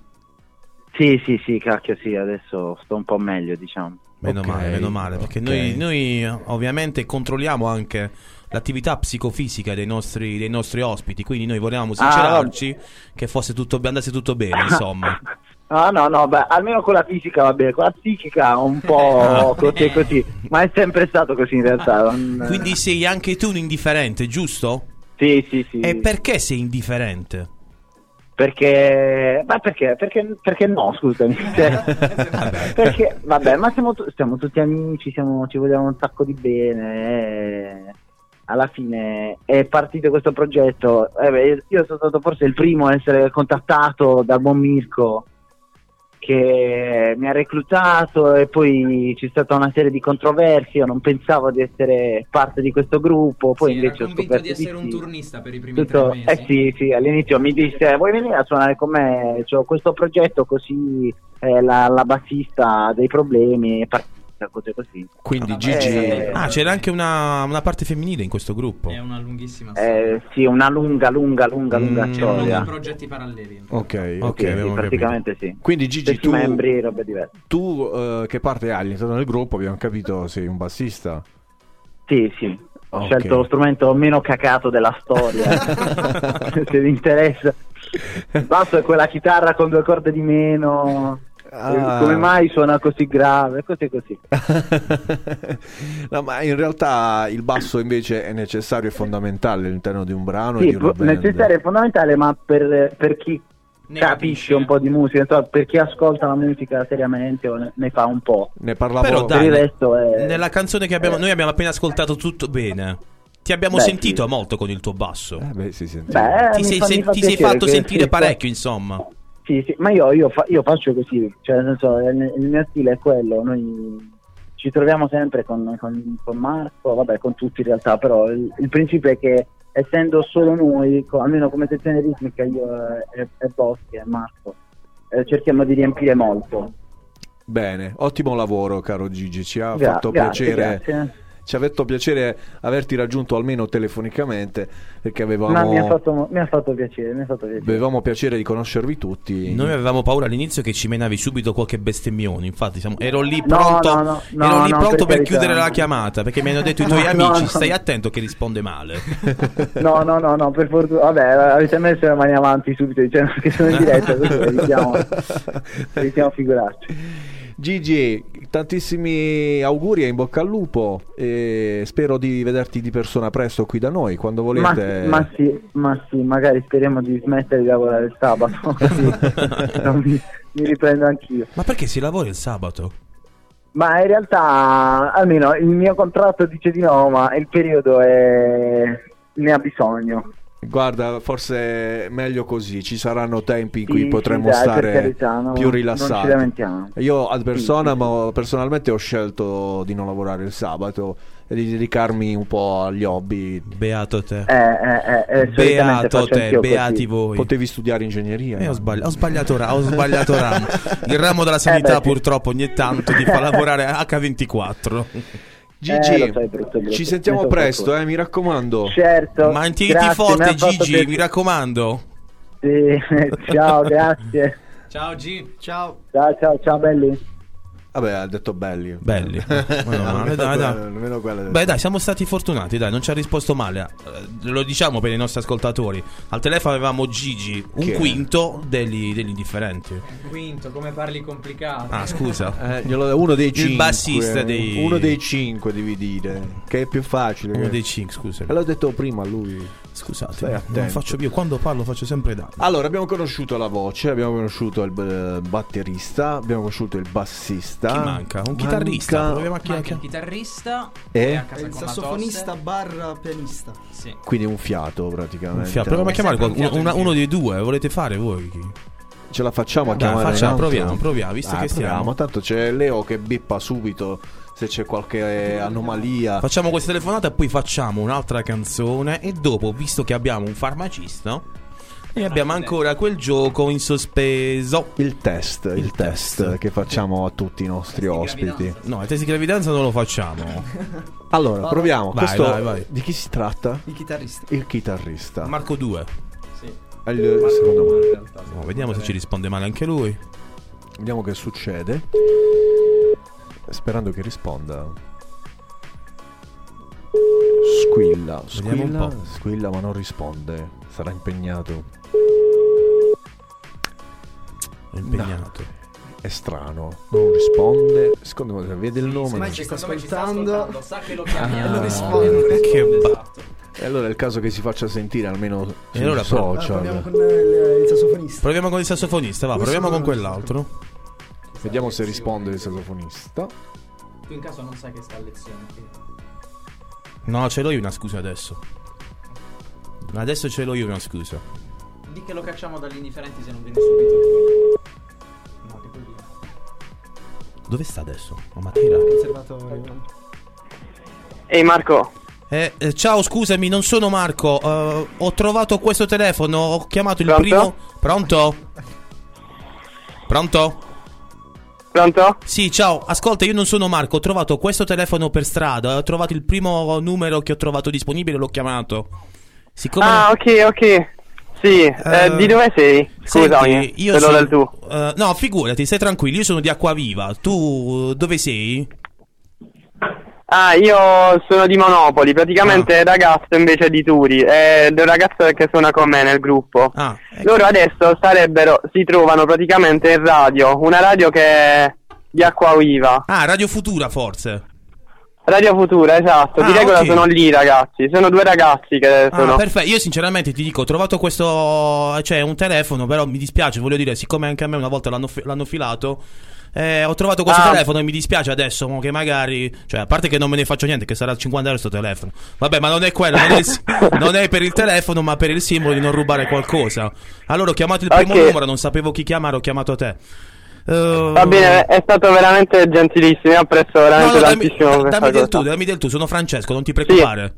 Sì, sì, sì, cacchio, sì, adesso sto un po' meglio, diciamo. Meno Ok, male, meno male, perché ok. noi, noi ovviamente controlliamo anche l'attività psicofisica dei nostri, dei nostri ospiti, quindi noi volevamo sincerarci che fosse tutto, andasse tutto bene, insomma. Ah no, no, beh, almeno con la fisica va bene, con la psichica un po' così e così, ma è sempre stato così in realtà. non- Quindi sei anche tu un indifferente, giusto? Sì, sì, sì. E perché sei indifferente? Perché, ma perché, perché, perché no, scusami. Cioè, perché, vabbè, ma siamo, tu- siamo tutti amici, siamo- ci vogliamo un sacco di bene. e alla fine è partito questo progetto. Eh beh, io sono stato forse il primo a essere contattato dal buon Mirko che mi ha reclutato e poi c'è stata una serie di controversie. Io non pensavo di essere parte di questo gruppo, poi Sì, invece ho scoperto di essere un sì. turnista per i primi Tutto- tre mesi. eh sì, sì, all'inizio mi disse vuoi venire a suonare con me? C'ho questo progetto così eh, la, la bassista ha dei problemi, è partita cose così. Quindi Eh, Gigi. Ah, c'era anche una, una parte femminile in questo gruppo. È una lunghissima storia. Eh, sì, una lunga, lunga, lunga, lunga Mm. C'erano due storia. progetti paralleli. Ok, Ok, Sì, sì, praticamente sì. Quindi Gigi, Stessi tu, membri, robe diverse. tu eh, che parte hai all'interno del gruppo? Abbiamo capito, sei un bassista. Sì, sì. Ho Ok. scelto lo strumento meno cacato della storia. Se vi interessa. Il basso è quella chitarra con due corde di meno. Ah. Come mai suona così grave? Così così. no, ma in realtà il basso invece è necessario e fondamentale all'interno di un brano e Sì, di una pro- band. necessario è fondamentale, ma per, per chi Ne capisce un po' di musica, insomma, per chi ascolta la musica seriamente o ne, ne fa un po'. Ne parlavo Però Per dai, il resto è... nella canzone che abbiamo, noi abbiamo appena ascoltato tutto bene. Ti abbiamo Beh, sentito sì. molto con il tuo basso. Eh, beh, si. Beh, ti sei, fa- fa ti sei fatto sentire parecchio, insomma. Sì, sì, ma io, io fa- io faccio così, cioè senso, il, il mio stile è quello, noi ci troviamo sempre con, con- con Marco, vabbè con tutti in realtà, però il, il principio è che essendo solo noi, co- almeno come sezione ritmica io e, e Boschi e Marco, eh, cerchiamo di riempire molto. Bene, ottimo lavoro, caro Gigi. Ci ha Gra- fatto grazie, piacere. grazie. Ci ha fatto piacere averti raggiunto almeno telefonicamente perché avevamo, Ma mi ha, fatto, mi ha fatto piacere, mi ha fatto piacere. avevamo piacere di conoscervi tutti. Noi avevamo paura all'inizio che ci menavi subito qualche bestemmione. Infatti, siamo- ero lì No, pronto, no, no, no, ero lì no, pronto per per, chiudere la chiamata. Perché mi hanno detto i tuoi No, amici: no. stai attento che risponde male. No, no, no, no, per fortuna, vabbè, avete messo le mani avanti subito dicendo che sono in diretta, così evitiamo, evitiamo figurarci. Gigi, tantissimi auguri e in bocca al lupo. E spero di vederti di persona presto qui da noi quando Ma, volete. ma sì, ma sì, magari speriamo di smettere di lavorare il sabato. mi, mi riprendo anch'io. Ma perché si lavora il sabato? Ma in realtà, almeno il mio contratto dice di no, ma il periodo è... ne ha bisogno. Guarda, forse è meglio così. Ci saranno tempi in Sì, cui sì, potremo dai, per stare carità, no, più non rilassati. Io ad persona, sì, personalmente ho scelto di non lavorare il sabato e di dedicarmi un po' agli hobby. Beato te. Eh, eh, eh, eh, Beato te, anch'io così. beati voi. Potevi studiare ingegneria. Eh, ho, sbagli- ho sbagliato, ra- ho sbagliato ramo. Il ramo della sanità Eh, beh, sì. purtroppo ogni tanto ti fa lavorare H24. Gigi, Eh, è brutto, brutto. ci sentiamo presto, eh, mi raccomando. Certo. Mantieniti forte Gigi, piacere. mi raccomando. Sì, ciao, grazie. Ciao G. Ciao. Ciao, ciao, ciao, belli. Vabbè, ha detto belli. Belli. Meno male, dai, dai. Beh dai, siamo stati fortunati, dai, non ci ha risposto male. Eh, Lo diciamo per i nostri ascoltatori. Al telefono avevamo Gigi, un Che? quinto degli, degli indifferenti. Quinto, come parli complicato. Ah, scusa. Eh, uno dei Il cinque. bassista dei- Uno dei cinque devi dire. Che è più facile. Uno che- dei cinque, scusa. E l'ho detto prima a lui. Scusate, non faccio più. Quando parlo faccio sempre danni. Allora, abbiamo conosciuto la voce, abbiamo conosciuto il eh, batterista, abbiamo conosciuto il bassista. Chi manca? Un chitarrista. Manca- Proviamo a chi- Manca il chitarrista E? è a casa Il sassofonista barra pianista. Sì. Quindi un fiato praticamente. Un fiato. Proviamo a chiamare un qualcuno- una- in uno dei due. Volete fare voi? Ce la facciamo a Dai, chiamare facciamo, un proviamo, proviamo, visto Dai, che stiamo. proviamo. Tanto c'è Leo che bippa subito se c'è qualche anomalia. Facciamo questa telefonata e poi facciamo un'altra canzone. E dopo, visto che abbiamo un farmacista, e abbiamo ancora quel gioco in sospeso. Il test, il, test, test. che facciamo a tutti i nostri ospiti. No, il test di gravidanza non lo facciamo. Allora, proviamo. Vai, Questo vai, vai. di chi si tratta? Il chitarrista. Il chitarrista. Marco 2. È il secondo me. No, vediamo se ci risponde male anche lui. Vediamo che succede. Sperando che risponda. Squilla, squilla, squilla, ma non risponde. Sarà impegnato. È impegnato. È strano, non risponde. Secondo me vede il nome. Ma non- ci sta ascoltando. ascoltando, sa che lo chiamiamo. non e risponde. non risponde. Che ba- Esatto. E allora è il caso che si faccia sentire almeno sui allora pro- Ah, social. proviamo con il, il sassofonista. Proviamo con il sassofonista, va, proviamo con quell'altro. Vediamo se risponde il sassofonista. Tu in caso non sai che sta a lezione. No, ce l'ho io una scusa adesso. Adesso ce l'ho io una scusa. Di che lo cacciamo dagli indifferenti se non viene subito. No, che puoi dire? Dove sta adesso? A Matera? Conservatorio. Ehi Marco, Eh, eh, ciao, scusami, non sono Marco. eh, ho trovato questo telefono. Ho chiamato il Pronto? primo. Pronto? Pronto? Pronto? Sì, ciao. Ascolta, io non sono Marco. Ho trovato questo telefono per strada. Ho trovato il primo numero che ho trovato disponibile. L'ho chiamato. Siccome. Ah, ok, ok. Sì, eh, Eh, di dove sei? Scusami, io sono- del tu. eh, no, figurati, stai tranquillo. Io sono di Acquaviva. Tu dove sei? Ah, io sono di Monopoli, praticamente Ah. ragazzo invece di Turi, è il ragazzo che suona con me nel gruppo. Ah, ecco. Loro adesso sarebbero, si trovano praticamente in radio, una radio che è di Acquaviva. Ah, Radio Futura, forse. Radio Futura, esatto, Ah, di regola ok. sono lì ragazzi, sono due ragazzi che Ah, sono... perfetto. Io sinceramente ti dico, ho trovato questo, cioè un telefono, però mi dispiace, voglio dire, siccome anche a me una volta l'hanno, l'hanno filato, eh, ho trovato questo Ah. telefono e mi dispiace adesso che magari, cioè a parte che non me ne faccio niente, che sarà 50 euro sto telefono. Vabbè, ma non è quello, non è, non è per il telefono, ma per il simbolo di non rubare qualcosa. Allora ho chiamato il primo Ok. numero, non sapevo chi chiamare, ho chiamato te. Eh, Va bene, è stato veramente gentilissimo, io apprezzo No, veramente no, dammi, tantissimo da- questa dammi del tu, dammi del tu, sono Francesco, non ti preoccupare.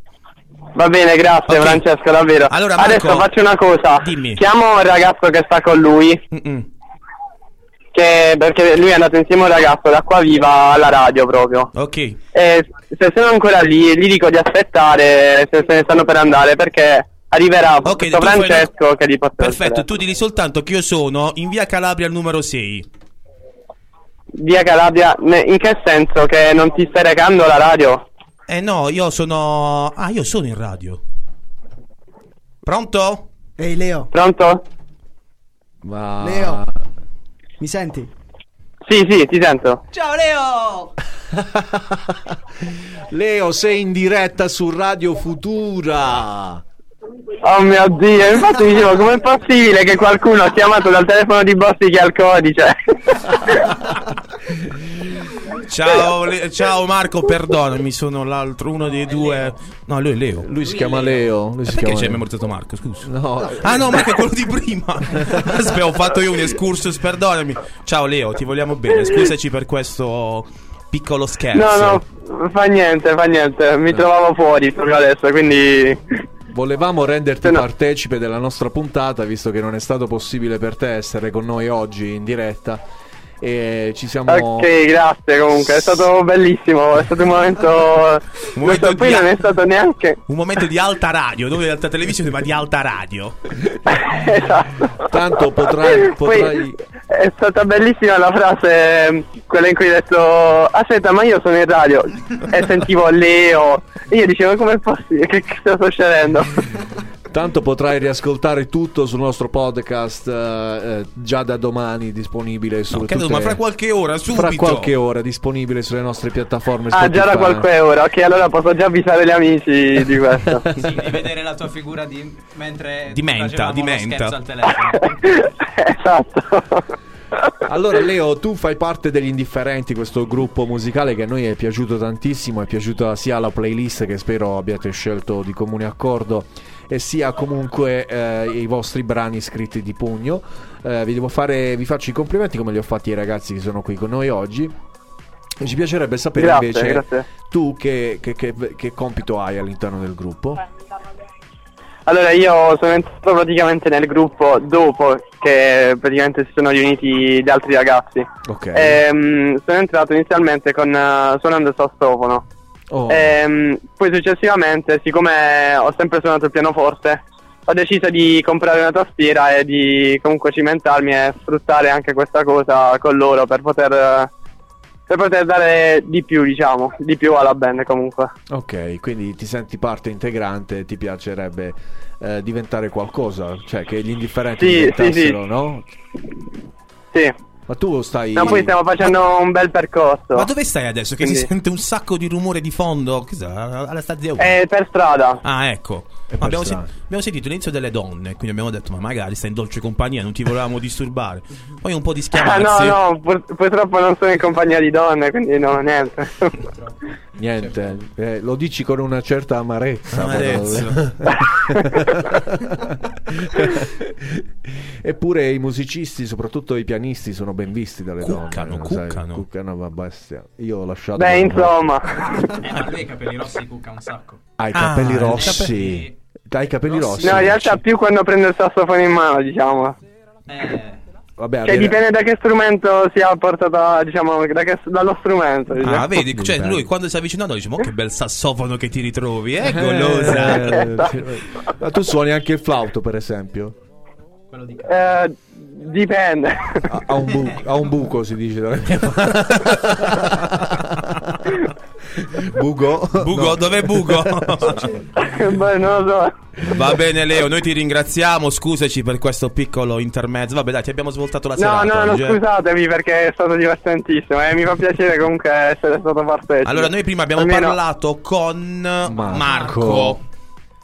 Va bene, grazie Ok. Francesco, davvero. Allora, Marco, Adesso faccio una cosa. dimmi. Chiamo il ragazzo che sta con lui. Mm-mm. Che, perché lui è andato insieme a un ragazzo da qua viva alla radio proprio. Ok. E se sono ancora lì, gli dico di aspettare se se ne stanno per andare perché arriverà Ok, questo tu fai Francesco che gli porta il Perfetto, tu digli soltanto che io sono in via Calabria al numero 6. Via Calabria, in che senso? Che non ti stai recando la radio? Eh no, io sono. Ah, io sono in radio. Pronto? Ehi Leo, Pronto? Ma... Leo, mi senti? Sì, sì, ti sento. Ciao Leo! Leo, sei in diretta su Radio Futura. Oh mio dio, infatti dicevo com'è possibile che qualcuno ha chiamato dal telefono di Bossi che ha il codice? Ciao, Le- ciao Marco, perdonami, sono l'altro, uno dei due. No, lui è Leo. Lui si chiama Leo. Lui si perché chiama ci hai Leo. memorizzato Marco? Scusa. No. Ah no, Marco è quello di prima. Aspetta, ho fatto io un excursus, perdonami. Ciao Leo, ti vogliamo bene. Scusaci per questo piccolo scherzo. No, no, fa niente, fa niente. Mi trovavo fuori proprio adesso, quindi. Volevamo renderti partecipe della nostra puntata, visto che non è stato possibile per te essere con noi oggi in diretta. E ci siamo. Ok, grazie comunque, è stato bellissimo, è stato un momento... Un momento so, di- non è stato neanche... Un momento di alta radio, dove di alta televisione, ma di alta radio. Tanto potrai. potrai... Poi è stata bellissima la frase, quella in cui hai detto aspetta ma io sono in radio e sentivo Leo e io dicevo come è possibile, che cosa sta succedendo? Tanto potrai riascoltare tutto sul nostro podcast eh, eh, già da domani disponibile su No, credo, ma fra qualche ora, subito. Fra qualche ora disponibile sulle nostre piattaforme Ah già da qualche ora, ok allora posso già avvisare gli amici di questo. Sì, di vedere la tua figura di... mentre Di menta, di lo menta. al telefono. esatto. Allora Leo, tu fai parte degli Indifferenti, questo gruppo musicale che a noi è piaciuto tantissimo, è piaciuta sia la playlist che spero abbiate scelto di comune accordo e sia comunque eh, i vostri brani scritti di pugno. Eh, vi devo fare, vi faccio i complimenti come li ho fatti ai ragazzi che sono qui con noi oggi. E ci piacerebbe sapere Grazie, invece grazie. tu che, che- che- che compito hai all'interno del gruppo. Allora io sono entrato praticamente nel gruppo dopo che praticamente si sono riuniti gli altri ragazzi. Ok. Ehm, sono entrato inizialmente con eh, suonando il sassofono. Oh. Ehm, poi successivamente, siccome ho sempre suonato il pianoforte, ho deciso di comprare una tastiera e di comunque cimentarmi e sfruttare anche questa cosa con loro per poter, per poter dare di più, diciamo, di più alla band comunque. Ok, quindi ti senti parte integrante e ti piacerebbe eh, diventare qualcosa, cioè che gli indifferenti Sì, sì, diventassero, sì. no? Sì. Ma tu stai... No, poi stiamo facendo un bel percorso. Ma dove stai adesso? Che si Quindi- sente un sacco di rumore di fondo. Alla stazione? È per strada. Ah, ecco. Ma abbiamo, sen- abbiamo sentito l'inizio delle donne, quindi abbiamo detto, ma magari stai in dolce compagnia, non ti volevamo disturbare. Poi un po' di Ah, schiamazzi. no, no, pur- purtroppo non sono in compagnia di donne, quindi no, niente. Niente, eh, lo dici con una certa amarezza. Amarezza. Eppure i musicisti, soprattutto i pianisti, sono ben visti dalle Cuccano, donne. sai, cuccano. Cuccano, ma bestia. Io ho lasciato... Beh, insomma. Eh, ma lui i capelli rossi cucca un sacco. Hai i Ah, capelli i rossi. Hai i capelli rossi. No, in realtà più quando prendo il sassofono in mano, diciamo. Eh, Vabbè, avere- dipende da che strumento sia portata, diciamo, da che- dallo strumento. Diciamo. Ah, vedi, cioè lui quando si è avvicinato dice, ma che bel sassofono che ti ritrovi, eh, Eh, golosa. eh, ma tu suoni anche il flauto, per esempio? quello di Eh, dipende. Ha, ha un buco, ha un buco, si dice. Bugo? Bugo, No. dov'è Bugo? Beh, non lo so. Va bene Leo, noi ti ringraziamo, scusaci per questo piccolo intermezzo. Vabbè dai, ti abbiamo svoltato la No, serata no, no, oggi, eh. scusatemi perché è stato divertentissimo e mi fa piacere comunque essere stato partecipe. Allora, noi prima abbiamo Almeno- parlato con Marco.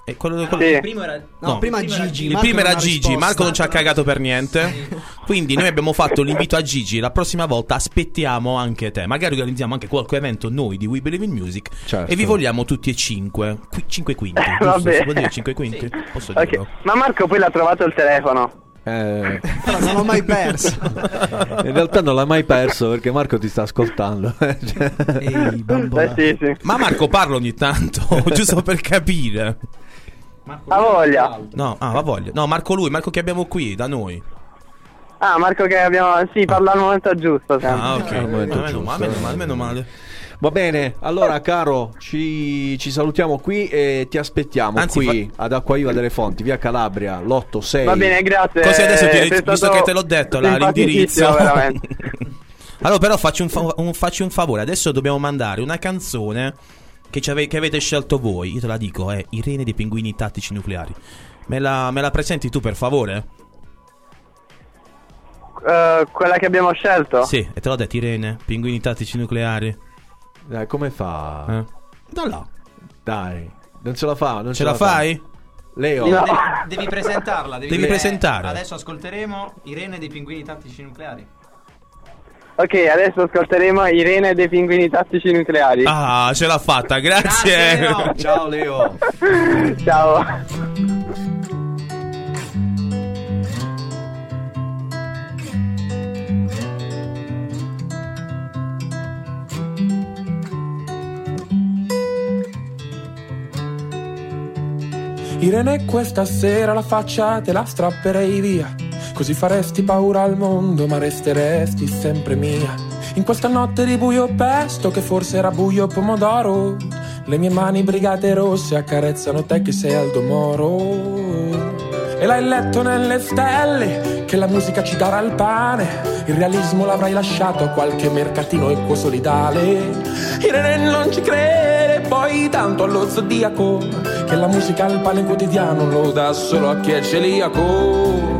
E quello, quello- Sì. Il primo era... No, prima Gigi. Il Marco primo era Gigi, risposto. Marco non ci ha cagato per niente. Quindi noi abbiamo fatto l'invito a Gigi. La prossima volta aspettiamo anche te. Magari organizziamo anche qualche evento noi di We Believe in Music. Certo. E vi vogliamo tutti e cinque. Qui- cinque quinti. Eh, giusto? vabbè. Si può dire cinque quinti? Posso Ok, dirlo? Ma Marco poi l'ha trovato il telefono. Eh, Però non l'ho mai perso. in realtà non l'hai mai perso perché Marco ti sta ascoltando. Ehi. Eh sì, sì. Ma Marco parla ogni tanto, giusto per capire. Marco, Ha voglia. No, ah, va voglia. No, Marco lui, Marco che abbiamo qui, da noi. Ah, Marco che abbiamo... Sì, parla al momento giusto sempre. Ah, ok. Al momento Ma meno, giusto. male, meno male, meno male. Va bene, allora caro, ci, ci salutiamo qui e ti aspettiamo Anzi, qui ad Acquaiva delle Fonti, via Calabria, l'8 6. Va bene, grazie. Così adesso ti, Sei visto che te l'ho detto, là, l'indirizzo. allora, però facci un, fa- un- facci un favore. Adesso dobbiamo mandare una canzone che, ci ave- che avete scelto voi. Io te la dico, è Irene dei pinguini tattici nucleari. Me la, me la presenti tu, per favore? Eh, quella che abbiamo scelto? Sì, e te l'ho detto Irene, pinguini tattici nucleari. Dai, come fa? Eh. Da là. Dai, non ce la fa. Non Ce la fai? Leo. Devi, devi presentarla. Devi, Devi presentare. Adesso ascolteremo Irene dei pinguini tattici nucleari. Ok, adesso ascolteremo Irene dei pinguini tattici nucleari. Ah, ce l'ha fatta, grazie. Ciao Leo. Ciao. Irene questa sera la faccia te la strapperei via Così faresti paura al mondo ma resteresti sempre mia. In questa notte di buio pesto che forse era buio pomodoro Le mie mani brigate rosse accarezzano te che sei Aldo Moro. E l'hai letto nelle stelle che la musica ci darà il pane. Il realismo l'avrai lasciato a qualche mercatino equo solidale Irene non ci crede poi tanto allo zodiaco Che la musica al pane quotidiano lo dà solo a chi è celiaco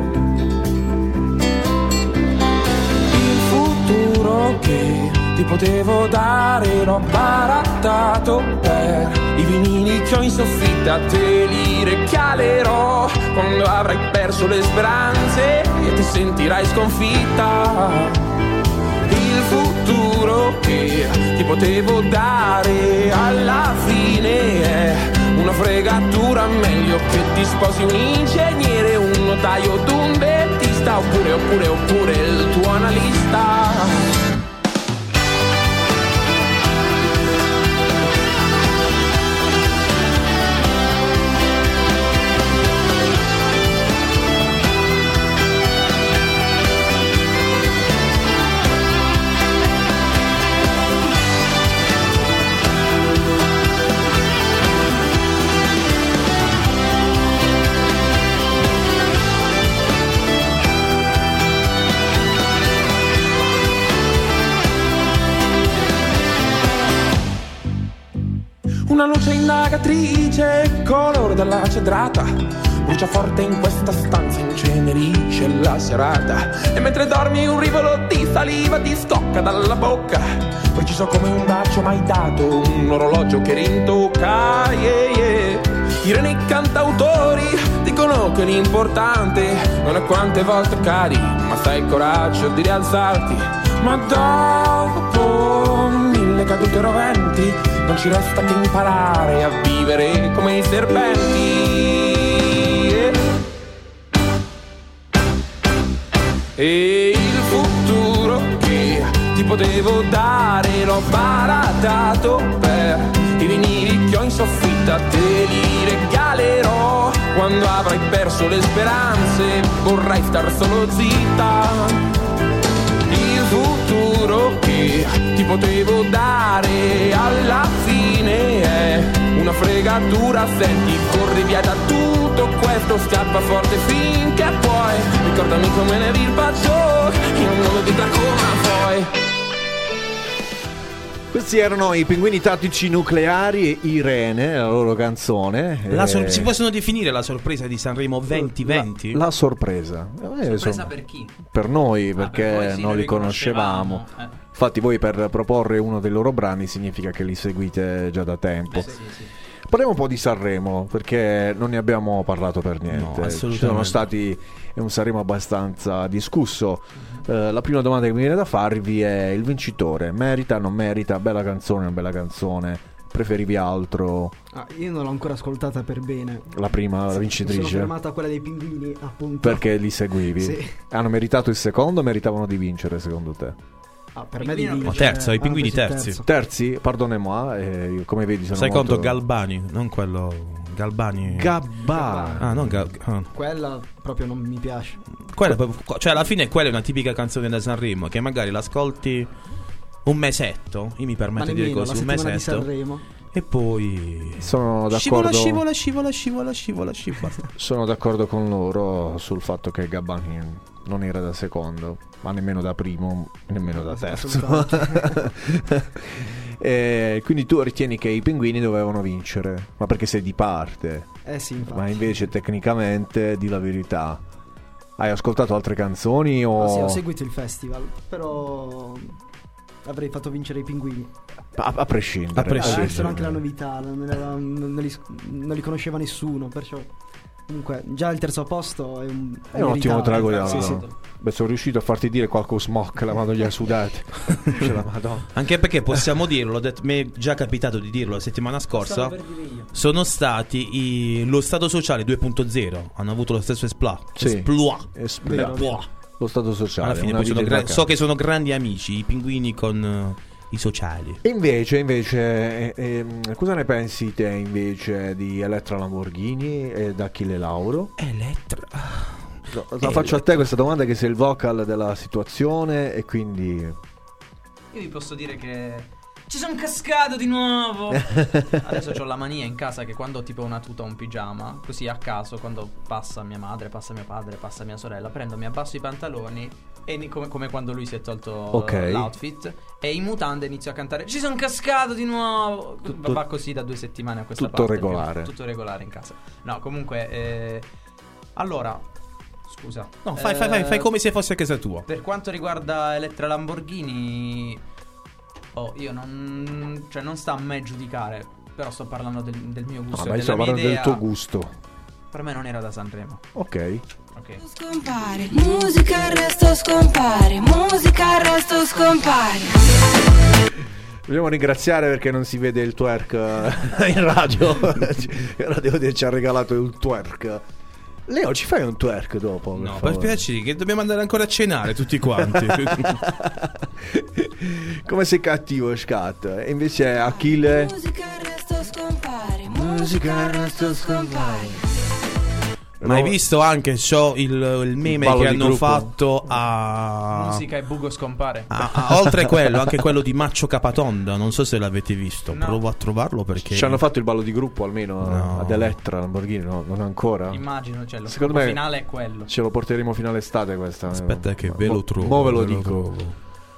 che ti potevo dare l'ho barattato per i vinili che ho in soffitta te li regalerò quando avrai perso le speranze e ti sentirai sconfitta. Il futuro che ti potevo dare alla fine è una fregatura meglio che ti sposi un ingegnere un notaio o un dentista oppure oppure oppure il tuo analista Una luce indagatrice, colore della cedrata. Brucia forte in questa stanza, incenerisce la serata. E mentre dormi un rivolo di saliva ti scocca dalla bocca. Preciso come un bacio mai dato, un orologio che rintocca. Yeah, yeah. Irene i cantautori dicono che l'importante non è quante volte cadi, ma sai il coraggio di rialzarti. Ma mille cadute roventi non ci resta che imparare a vivere come i serpenti. E il futuro che ti potevo dare l'ho baratato per i vinili che ho in soffitta te li regalerò quando avrai perso le speranze vorrai star solo zitta che ti potevo dare alla fine è una fregatura senti corri via da tutto questo scappa forte finché puoi ricordami come ne bacio io non lo dico come poi Questi erano i pinguini tattici nucleari e Irene, la loro canzone. La Eh, sor- si possono definire la sorpresa di Sanremo 2020? La sorpresa. Eh, Sorpresa insomma, per chi? per noi, perché per voi sì, non noi li li conoscevamo. conoscevamo, eh. Infatti, voi per proporre uno dei loro brani significa che li seguite già da tempo. Eh, sì, sì. Parliamo un po' di Sanremo, perché non ne abbiamo parlato per niente. Ci sono assolutamente. stati è un Sanremo abbastanza discusso. Eh, la prima domanda che mi viene da farvi è il vincitore. Merita, non merita? Bella canzone, non bella canzone? Preferivi altro? Ah, io non l'ho ancora ascoltata per bene. La prima, la Mi sono vincitrice? fermata quella dei pinguini, appunto. Perché li seguivi? Sì. Hanno meritato il secondo o meritavano di vincere secondo te? Ah, per me di No, terzo, i ah, pinguini sì, terzi. terzo. Terzi? Pardonnez-moi, eh, come vedi sono Sai molto... conto Galbani, non quello Galbani. Gabba. Ah, non Gal- ah. Quella proprio non mi piace. Quella proprio- cioè alla fine quella è una tipica canzone da Sanremo che magari l'ascolti un mesetto, io mi permetto Ma di dire così, la un settimana di mesetto. Sanremo. E poi Sono scivola, d'accordo, scivola, scivola, scivola, scivola, scivola. sono d'accordo con loro sul fatto che Gabbani non era da secondo, ma nemmeno da primo, nemmeno da terzo. Eh, quindi tu ritieni che i pinguini dovevano vincere, ma perché sei di parte? Eh sì, infatti. Ma invece tecnicamente, di la verità, Hai ascoltato altre canzoni o... Ah, sì, ho seguito il festival, però avrei fatto vincere i pinguini. a, a prescindere. A prescindere. Questa era anche la novità, non, era- non- non li, non li conosceva nessuno, perciò comunque già il terzo posto è un, È un ottimo trago di Sì, sì. Beh, sono riuscito a farti dire qualche smock, la mano gli ha madonna. Anche perché possiamo dirlo, l'ho detto- mi è già capitato di dirlo la settimana scorsa. Sono stati i- lo Stato Sociale 2.0, hanno avuto lo stesso esploit. Sì. Esploit. Esploit. Lo stato sociale. Alla fine una poi sono vita gra- so che sono grandi amici, i pinguini con eh, i sociali. E invece, invece, eh, ehm, cosa ne pensi te invece di Elettra Lamborghini e da Achille Lauro? Elettra. No, la faccio a te questa domanda che sei il vocal della situazione e quindi... Io vi posso dire che ci sono cascato di nuovo. Adesso ho la mania in casa che quando ho tipo una tuta o un pigiama, così a caso, quando passa mia madre, passa mio padre, passa mia sorella, prendo, mi abbasso i pantaloni e come, come quando lui si è tolto Ok. l'outfit e in mutande inizio a cantare ci sono cascato di nuovo. Tutto- Va così da due settimane a questa tutto parte. più- regolare. Tutto regolare in casa. No, comunque eh, allora scusa. No, fai, fai, fai, Eh, fai come se fosse a casa tua. per quanto riguarda Elettra Lamborghini, oh, io non. cioè, non sta a me giudicare. Però sto parlando del, del mio gusto. No, e ma io sto parlando del tuo gusto. Per me non era da Sanremo. Ok. Ok. Scompare, musica il resto scompare, musica il resto scompare. Dobbiamo ringraziare perché non si vede il twerk eh, in radio. Ora devo dire ci ha regalato il twerk. Leo, ci fai un twerk dopo? No, per piacere, che dobbiamo andare ancora a cenare tutti quanti. Come sei cattivo, Scat? E invece Achille... Musica il resto scompare, Musica il resto scompare. Ma hai visto anche c'ho il, il meme ballo che hanno gruppo. fatto a... Musica e bugo scompare. a- a- oltre quello, anche quello di Maccio Capatonda. Non so se l'avete visto. No. Provo a trovarlo perché. Ci hanno fatto il ballo di gruppo almeno No. ad Elettra Lamborghini, no? Non ancora? Immagino, cioè, lo Secondo me finale è quello. Ce lo porteremo fino all'estate questa. Aspetta, che ve lo trovo. Mo ve lo ve dico. trovo.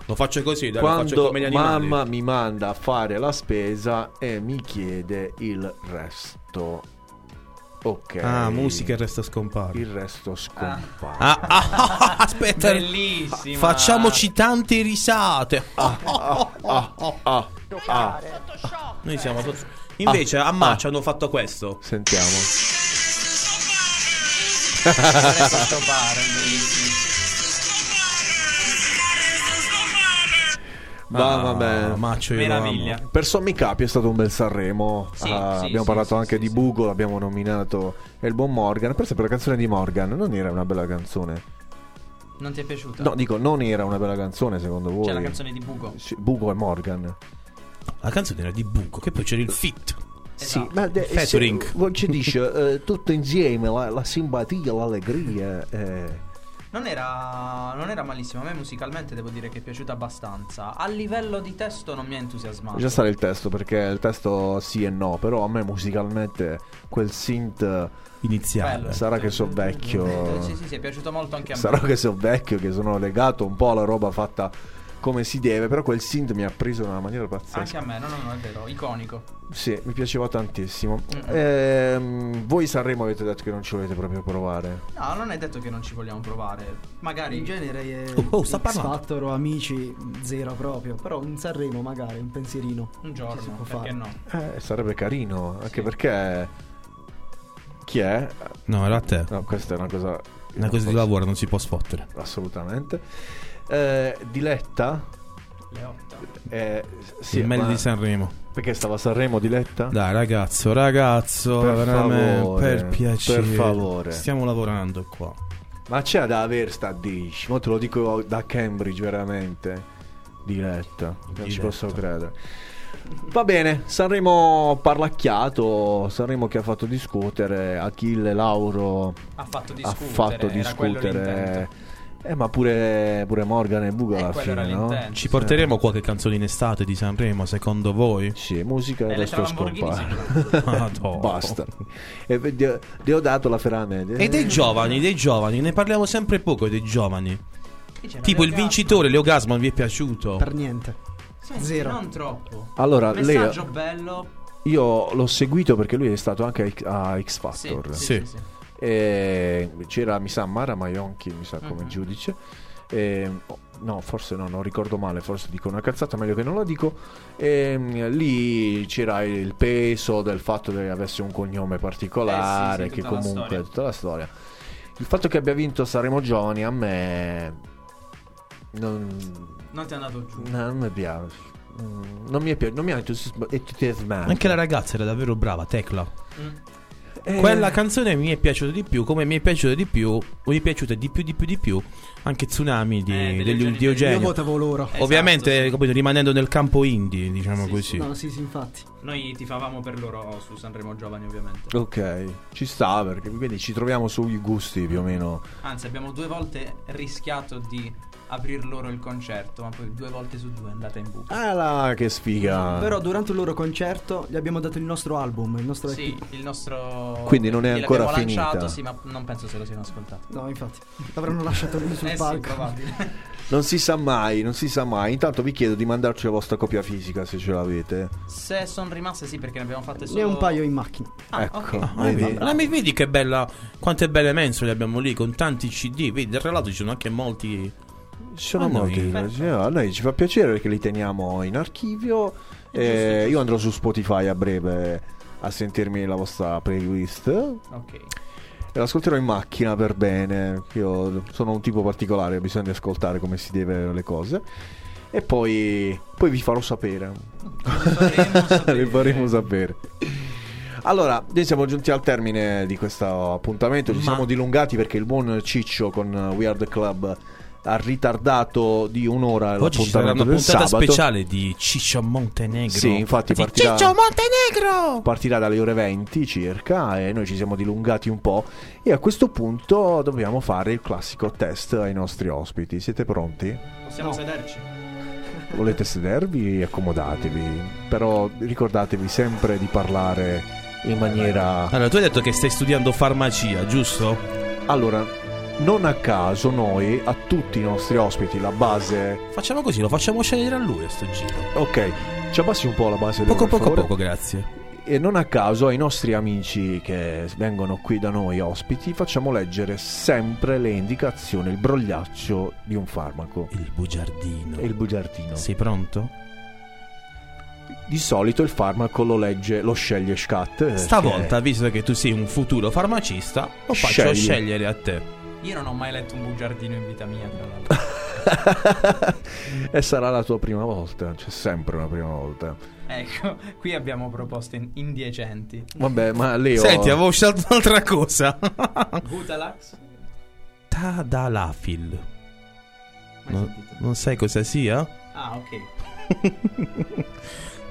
Lo faccio così, dai, lo faccio Quando come gli animali. mamma mi manda a fare la spesa e mi chiede il resto. Ok. Ah, musica e il resto scompare. Il resto scompare. Ah, ah, ah, aspetta, Bellissima. facciamoci tante risate. ah, ah, ah. Noi siamo tutti. Invece Ah, a ah. ci hanno fatto questo. Sentiamo. Resto scompare, bellissimo. Va, Ah, vabbè. Maccio Meraviglia. Per Sommi Capi è stato un bel Sanremo. Sì, Ah, sì, abbiamo sì, parlato sì, anche sì, di sì. Bugo, l'abbiamo nominato. E il buon Morgan. Per esempio, la canzone di Morgan non era una bella canzone. Non ti è piaciuta? No, dico, non era una bella canzone secondo voi. C'è la canzone di Bugo. Bugo e Morgan. La canzone era di Buco, che poi c'era il fit. Sì, ma de- Featuring. se- voi ci dice eh, tutto insieme la, la simpatia, l'allegria. eh. Non era, non era malissimo. A me musicalmente devo dire che è piaciuta abbastanza. A livello di testo non mi ha entusiasmato. Già stare il testo perché il testo sì e no, però a me musicalmente quel synth Iniziale. Bello. sarà che so vecchio. Sì, sì, sì, è piaciuto molto anche a me. Sarà che so vecchio, che sono legato un po' alla roba fatta come si deve, però quel synth mi ha preso in una maniera pazzesca. Anche a me, no, no, no, è vero, iconico. Sì, mi piaceva tantissimo. Mm. Ehm, voi Sanremo avete detto che non ci volete proprio provare. No, non è detto che non ci vogliamo provare. Magari In genere è Oh, oh, sta X parlando. Factor o amici zero proprio, però un Sanremo magari, un pensierino. un Ci si giorno, può perché fare. no? Eh, sarebbe carino, anche perché... Chi è? No, era a te. No, questa è una cosa... Una cosa di lavoro non si può sfottere. Assolutamente. Eh, Diletta? Leotta. Eh, sì, il meglio ma- di Sanremo. Perché stava a Sanremo Diletta? Dai, ragazzo, ragazzo, Per veramente, favore, per piacere. per favore. Stiamo lavorando qua. Ma c'è da aver sta dish, mo te lo dico da Cambridge veramente. Diletta, non ci Diletta. posso credere. Va bene, Sanremo parlacchiato, Sanremo che ha fatto discutere, Achille Lauro Ha fatto ha discutere. fatto era quello discutere. Eh, ma pure, pure Morgan e Bugo Eh, alla fine, no? Ci porteremo qualche canzone in estate di Sanremo, secondo voi? Sì, musica E resto scompare. Basta. E vi ho, vi ho dato la ferramenta. E dei giovani, dei giovani, ne parliamo sempre poco dei giovani. Tipo il Leo vincitore, Leo Gasman, vi è piaciuto? Per niente. Senti, Zero. Non troppo. Allora, Messaggio bello. Io l'ho seguito perché lui è stato anche a X- a X Factor. Sì, Sì. sì, sì. E c'era, mi sa, Mara Maionchi, mi sa, come Mhm. giudice. E, oh, no, forse no, non ricordo male, forse dico una cazzata, meglio che non la dico. E, mm, lì c'era il peso del fatto che avesse un cognome particolare, Eh sì, sì, che comunque storia. tutta la storia. Il fatto che abbia vinto Saremo Giovani a me non, Non ti è andato giù. no, non mi piace. Mm, Non mi è piaciuto, non mi ha entusiasma- entusiasmato. Anche la ragazza era davvero brava, Tecla. Mm. Eh, Quella canzone mi è piaciuta di più, come mi è piaciuta di più, mi è piaciuta di più di più di più anche Tsunami di, Eh, degli, di Eugenio. Io votavo loro. Esatto, Ovviamente, sì. capito, rimanendo nel campo indie, diciamo Sì, così. No, sì, sì, infatti. Noi tifavamo per loro su Sanremo Giovani, ovviamente. Ok, ci sta perché quindi ci troviamo sui gusti più o meno. Anzi, abbiamo due volte rischiato di aprir loro il concerto, ma poi due volte su due è andata in buca. Ah là, che sfiga. Però durante il loro concerto gli abbiamo dato il nostro album, il nostro Sì, EP. il nostro. Quindi non è ancora l'abbiamo finita. lanciato, sì, ma non penso se lo siano ascoltato. No, infatti. L'avranno lasciato lì sul eh sì, palco. probabile. Non si sa mai, non si sa mai. Intanto vi chiedo di mandarci la vostra copia fisica se ce l'avete. se sono rimaste, sì, perché ne abbiamo fatte solo. Ne un paio in macchina. Ah, ecco, ok. Ah, vedi? vedi, ma mi vedi che bella, quante belle mensole abbiamo lì con tanti CD. Vedi, tra l'altro ci sono anche molti. Ci sono A noi. molti. sì, A noi ci fa piacere perché li teniamo in archivio. Eh, Io andrò su Spotify a breve a sentirmi la vostra playlist. Ok. E l'ascolterò in macchina per bene. Io sono un tipo particolare, bisogna ascoltare come si deve le cose. E poi, poi vi farò sapere. Le faremo sapere. Allora, noi siamo giunti al termine di questo appuntamento. Ci Ma- siamo dilungati perché il buon Ciccio con We Are the Club ha ritardato di un'ora Oggi ci sarà una puntata sabato. speciale di Ciccio Montenegro. Sì, infatti partirà, Ciccio Montenegro! partirà dalle ore 20 circa e noi ci siamo dilungati un po'. E a questo punto dobbiamo fare il classico test ai nostri ospiti. Siete pronti? Possiamo sederci? Volete sedervi? Accomodatevi. Però ricordatevi sempre di parlare in maniera... Allora, tu hai detto che stai studiando farmacia, giusto? Allora, non a caso noi a tutti i nostri ospiti la base... Facciamo così, lo facciamo scegliere a lui a sto giro. Ok, ci abbassi un po' la base. Poco, Leo, poco, poco, grazie. E non a caso ai nostri amici che vengono qui da noi ospiti facciamo leggere sempre le indicazioni, il brogliaccio di un farmaco. Il bugiardino. Il bugiardino. Sei pronto? Di solito il farmaco lo legge, lo sceglie Scat. perché- Stavolta, visto che tu sei un futuro farmacista, lo faccio Scegli. scegliere a te. Io non ho mai letto un bugiardino in vita mia, tra l'altro. e sarà la tua prima volta, c'è sempre una prima volta. ecco, qui abbiamo proposte in- indecenti. Vabbè, ma Leo... Senti, avevo scelto un'altra cosa. Butalax? Tadalafil. Non, non sai cosa sia? Ah, ok.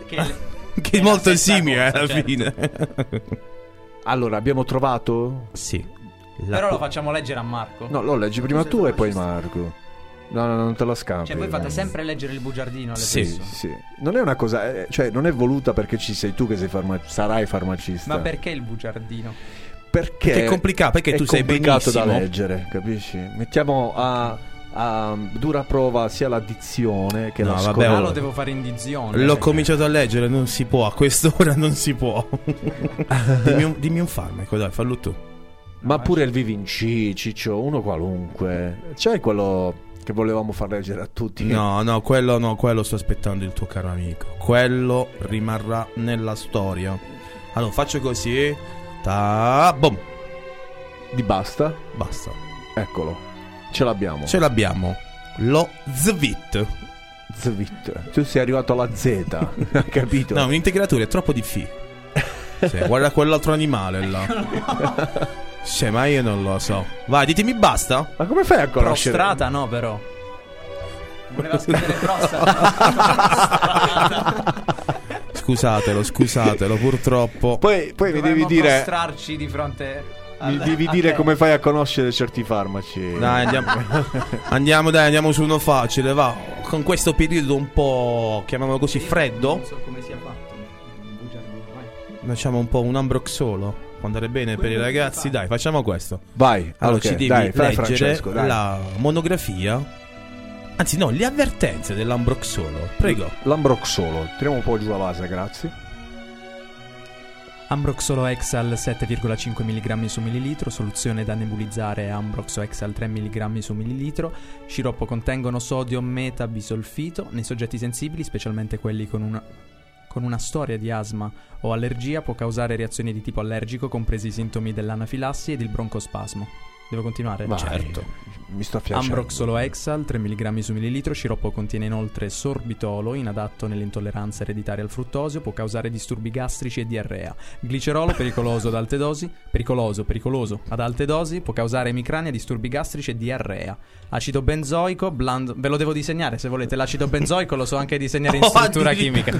che, Che è molto simile cosa, alla certo. fine. Allora, abbiamo trovato? Sì. La- Però lo facciamo leggere a Marco. No, lo leggi prima tu e poi. Marco. No, no, non te la scampi. Cioè, voi fate no. sempre leggere il bugiardino alle Sì, persone. sì. Non è una cosa, eh, cioè non è voluta perché ci sei tu che sei farma- sarai farmacista. Ma perché il bugiardino? Perché Perché è complicato, perché è tu sei complicato da leggere, capisci? Mettiamo a, a dura prova sia l'addizione che No, la vabbè, scorta. Ah, lo devo fare in dizione. L'ho Cioè, cominciato a leggere, non si può, a quest'ora non si può. dimmi, un, dimmi un farmaco, dai, fallo tu. Ma pure il Vivinci, Ciccio, uno qualunque. C'è quello che volevamo far leggere a tutti. No, no, quello no, quello sto aspettando il tuo caro amico. Quello rimarrà nella storia. Allora, faccio così. Ta bom, Di basta? basta. Eccolo. Ce l'abbiamo. Ce l'abbiamo. Lo Zvit. Zvit. Tu sei arrivato alla Z, capito? No, un integratore è troppo di fi. Sì, guarda quell'altro animale là. Sì, ma io non lo so. Vai, ditemi basta. Ma come fai a conoscere? Prostrata no, però. Voleva scrivere prostata. Scusatelo, scusatelo, purtroppo. Poi, poi mi devi dire, prostrarci di fronte al- mi devi a dire te. come fai a conoscere certi farmaci. Dai, andiamo, andiamo, dai, andiamo su uno facile, va. Con questo periodo un po', chiamiamolo così, freddo, Non so come sia fatto. facciamo un po' un ambroxolo. Può andare bene per i Quello ragazzi, dai, facciamo questo. Vai, Allora ok, ci devi dai, leggere Francesco, dai. la monografia. Anzi, no, le avvertenze dell'ambroxolo. Prego. L'ambroxolo. Tiriamo un po' giù la base, grazie. Ambroxolo Exal 7,5 mg su millilitro, soluzione da nebulizzare Ambroxo Exal 3 mg su millilitro, sciroppo contengono sodio metabisolfito, nei soggetti sensibili, specialmente quelli con una, con una storia di asma o allergia, può causare reazioni di tipo allergico, compresi i sintomi dell'anafilassi ed il broncospasmo. Devo continuare? Vai. Certo. Mi sto piacendo. Ambroxolo Exal 3 mg su millilitro, sciroppo contiene inoltre sorbitolo, inadatto nell'intolleranza ereditaria al fruttosio, può causare disturbi gastrici e diarrea. Glicerolo pericoloso ad alte dosi, pericoloso, pericoloso ad alte dosi, può causare emicrania, disturbi gastrici e diarrea. Acido benzoico, blando, ve lo devo disegnare se volete, l'acido benzoico lo so anche disegnare in Oh, struttura chimica.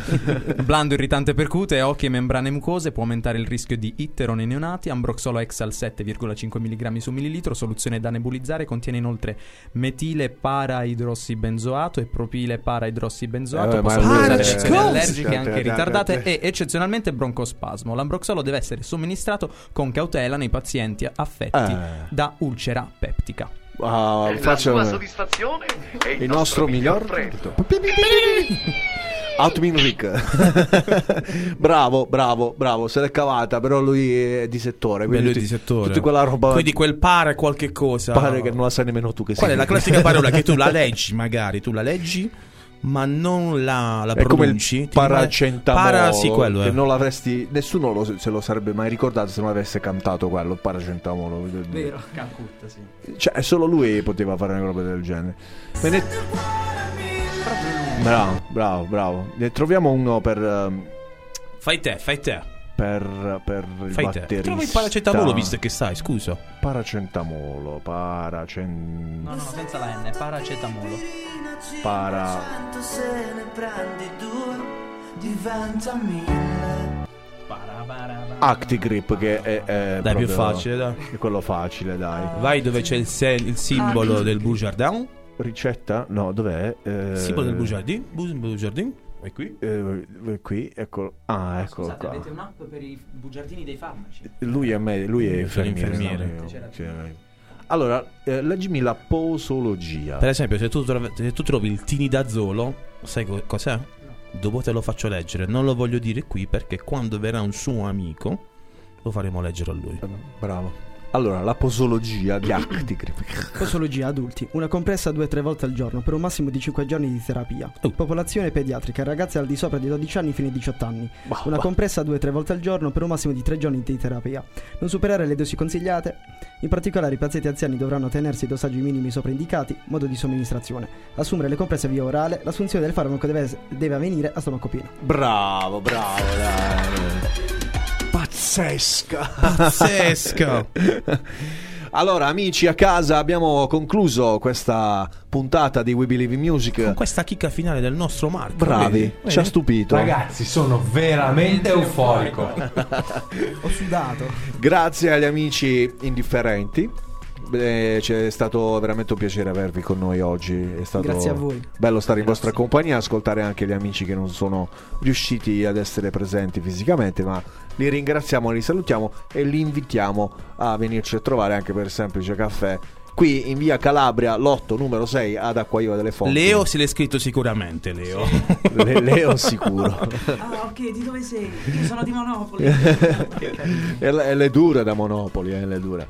Blando irritante percute, occhi e membrane mucose, può aumentare il rischio di iter nei neonati. Ambroxolo Exal 7,5 mg su millilitro, soluzione da nebulizzare, contiene inoltre metile paraidrossibenzoato e propile paraidrossibenzoato. Eh, possono causare Ah, reazioni allergiche anche ritardate e eccezionalmente broncospasmo. L'ambroxolo deve essere somministrato con cautela nei pazienti affetti Eh. da ulcera peptica. Ah, La faccio sua soddisfazione è il, il nostro miglior premio. Outmin Rick. bravo, bravo, bravo. Se l'è cavata, però lui è di settore. Beh, quindi lui è di settore. Tutta quella roba. Quindi quel pare qualche cosa. pare che non la sai nemmeno tu che Qual è la classica parola che tu la leggi, magari tu la leggi, ma non la, la È come il pronunci? Rimane- paracentamolo Para, sì, quello che è. non l'avresti nessuno lo- se lo sarebbe mai ricordato se non avesse cantato quello il paracentamolo Vero, Calcutta, sì. cioè solo lui poteva fare una roba del genere Me ne- bravo bravo bravo ne troviamo uno per ehm, Fai te, fai te. per, per il Fai te. batterista Trovi il paracetamolo visto che sai, scusa. paracentamolo paracen No, no, senza la N, paracetamolo. para Se ne prendi due, diventa mille. Actigrip che è, è Dai, più proprio- facile, dai. è quello facile dai Vai dove c'è il, se- il simbolo del Boujardin. Ricetta no dov'è Eh, Simbolo del Boujardin. Bu- Boujardin. È qui. eh, qui eccolo ah eccolo Scusate, qua avete un'app per i bugiardini dei farmaci? Lui è, me- lui è infermiere. No? Allora, eh, leggimi la posologia. Per esempio, se tu, trovi, se tu trovi il tinidazolo, sai co- cos'è? Dopo te lo faccio leggere. Non lo voglio dire qui perché quando verrà un suo amico lo faremo leggere a lui. Bravo. Allora, la posologia di Actigrip. Posologia adulti, una compressa 2-3 volte al giorno per un massimo di 5 giorni di terapia. Popolazione pediatrica, ragazzi al di sopra di 12 anni fino ai 18 anni. Una compressa 2-3 volte al giorno per un massimo di 3 giorni di terapia. Non superare le dosi consigliate. In particolare i pazienti anziani dovranno tenersi i dosaggi minimi sopraindicati, modo di somministrazione. Assumere le compresse via orale, l'assunzione del farmaco deve, deve avvenire a stomaco pieno. Bravo, bravo, dai. Pazzesca. Pazzesca. allora, amici a casa, abbiamo concluso questa puntata di We Believe in Music. Con questa chicca finale del nostro Marco. Bravi, vedi? ci ha stupito. Ragazzi, sono veramente euforico. Ho sudato. Grazie agli amici indifferenti. Beh, c'è stato veramente un piacere avervi con noi oggi. È stato Grazie a voi. bello stare in vostra compagnia, ascoltare anche gli amici che non sono riusciti ad essere presenti fisicamente, ma li ringraziamo, li salutiamo e li invitiamo a venirci a trovare anche per semplice caffè qui in via Calabria, lotto numero 6 ad Acquaiva delle Fonti. Leo se l'è scritto sicuramente, Leo. Le- Leo sicuro. Ah, ok, di dove sei? Io sono di Monopoli. le, e le dura da Monopoli, eh, le dura.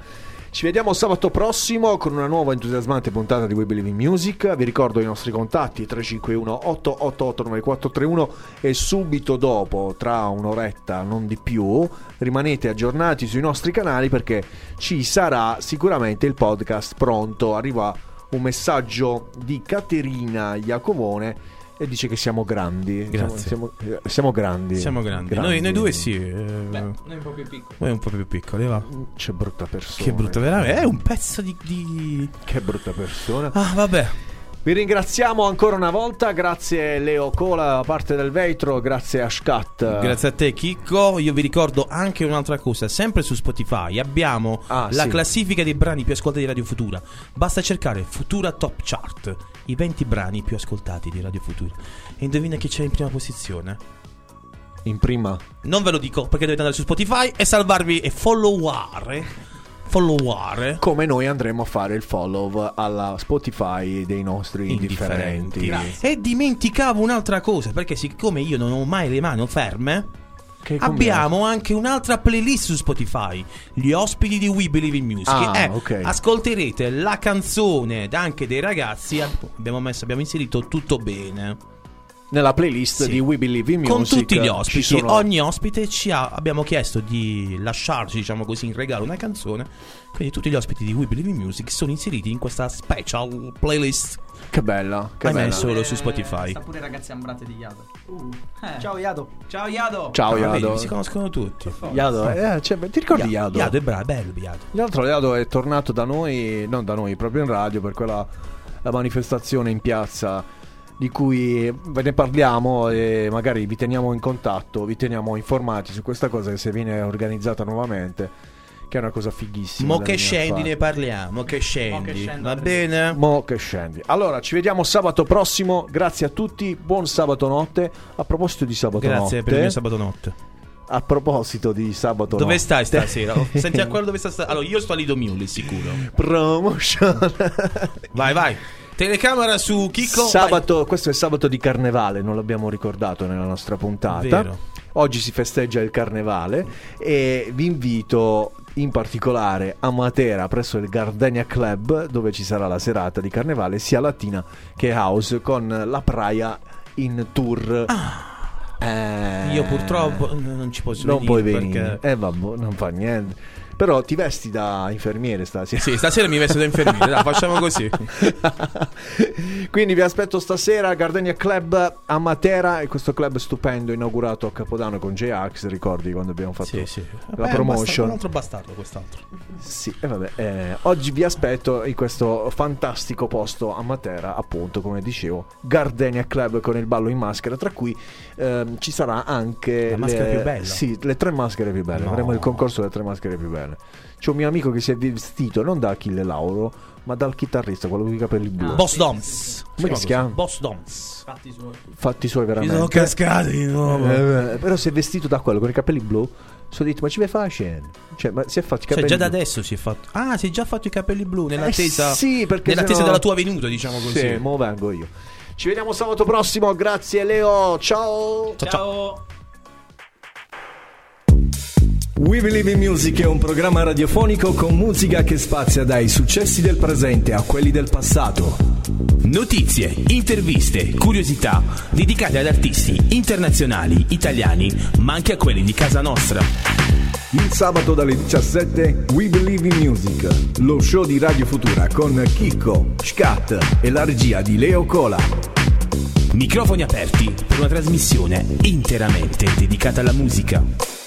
Ci vediamo sabato prossimo con una nuova entusiasmante puntata di We Believe in Music. Vi ricordo i nostri contatti 351 888 9431 e subito dopo, tra un'oretta, non di più, rimanete aggiornati sui nostri canali perché ci sarà sicuramente il podcast pronto. Arriva un messaggio di Caterina Iacovone e dice che siamo grandi. Grazie. Siamo, siamo- siamo grandi. Siamo grandi. Noi, noi due sì. eh, Noi un po' più piccoli. Voi un po' più piccoli, va. Che brutta persona. Che brutto, veramente. È un pezzo di. di... Che brutta persona. Ah, vabbè. Vi ringraziamo ancora una volta, grazie Leo Cola da parte del vetro, grazie a Scat. Grazie a te, Chicco. Io vi ricordo anche un'altra cosa. Sempre su Spotify abbiamo Ah, la sì. classifica dei brani più ascoltati di Radio Futura. Basta cercare Futura Top Chart, i 20 brani più ascoltati di Radio Futura. E indovina chi c'è in prima posizione? In prima. Non ve lo dico perché dovete andare su Spotify e salvarvi e followare. Followare. Come noi andremo a fare il follow alla Spotify dei nostri indifferenti. E dimenticavo un'altra cosa, perché siccome io non ho mai le mani ferme, abbiamo anche un'altra playlist su Spotify, gli ospiti di We Believe in Music. Ah, Eh, ok. Ascolterete la canzone anche dei ragazzi. Abbiamo, messo, abbiamo inserito tutto bene. Nella playlist Sì. di We Believe in Music Con tutti gli ci ospiti, sono- ogni ospite ci ha, abbiamo chiesto di lasciarci, diciamo così, in regalo una canzone. Quindi tutti gli ospiti di We Believe in Music sono inseriti in questa special playlist. Che bella, che Ahimè, bella. solo su Spotify. Sta pure ragazzi ambrate di Yado. Ciao Iado. Ciao Yado. Ciao Ah, Iado. vedi, si conoscono tutti. Iado, eh, cioè, ti ricordi Iado? Iado è bravo, è bello Iado. L'altro Iado è tornato da noi, non da noi, proprio in radio per quella la manifestazione in piazza di cui ve ne parliamo e magari vi teniamo in contatto, vi teniamo informati su questa cosa che se viene organizzata nuovamente, che è una cosa fighissima. Mo che scendi fare. ne parliamo, che scendi. Va bene? Mo che scendi. Allora, ci vediamo sabato prossimo. Grazie a tutti. Buon sabato notte. A proposito di sabato notte. Grazie per il mio sabato notte. A proposito di sabato Dove notte. stai stasera? Senti a quello dove sta sta- Allora, io sto a Lido Mule, sicuro. Promotion. Vai, vai. Telecamera su Chicco. Sabato, questo è sabato di carnevale, non l'abbiamo ricordato nella nostra puntata. Vero. Oggi si festeggia il carnevale e vi invito in particolare a Matera presso il Gardenia Club dove ci sarà la serata di carnevale sia latina che house con la Praia in tour. Eh, Ah. Io purtroppo non ci posso non venire puoi perché- venire. Eh vabbè, non fa niente. Però ti vesti da infermiere stasera. Sì, stasera mi vesto da infermiere, dai, facciamo così. Quindi vi aspetto stasera Gardenia Club a Matera e questo club stupendo inaugurato a Capodanno con J-Ax, ricordi quando abbiamo fatto Sì, sì. la Beh, promotion. un altro bastardo quest'altro. Sì, e vabbè, eh, oggi vi aspetto in questo fantastico posto a Matera, appunto, come dicevo, Gardenia Club con il ballo in maschera, tra cui ehm, ci sarà anche La maschera le, più bella? Sì, le tre maschere più belle. No. Faremo il concorso delle tre maschere più belle. C'è un mio amico che si è vestito non da Achille Lauro, ma dal chitarrista, quello con i capelli blu. Boss Doms. Come si chiama? Boss Doms. Fatti suoi. Fatti suoi veramente. sono cascati di nuovo. Eh, però si è vestito da quello con i capelli blu. Sono detto, ma ci vai fare scena? Cioè, ma si è fatto i Cioè, capelli già da blu. adesso si è fatto. Ah, si è già fatto i capelli blu nell'attesa. Eh sì, perché nell'attesa sennò- della tua venuta, diciamo così. Sì, mo vengo io. Ci vediamo sabato prossimo. Grazie, Leo. Ciao. Ciao. We Believe in Music è un programma radiofonico con musica che spazia dai successi del presente a quelli del passato. Notizie, interviste, curiosità dedicate ad artisti internazionali, italiani, ma anche a quelli di casa nostra. Il sabato dalle 17 We Believe in Music, lo show di Radio Futura con Chicco, Scat e la regia di Leo Cola. Microfoni aperti per una trasmissione interamente dedicata alla musica.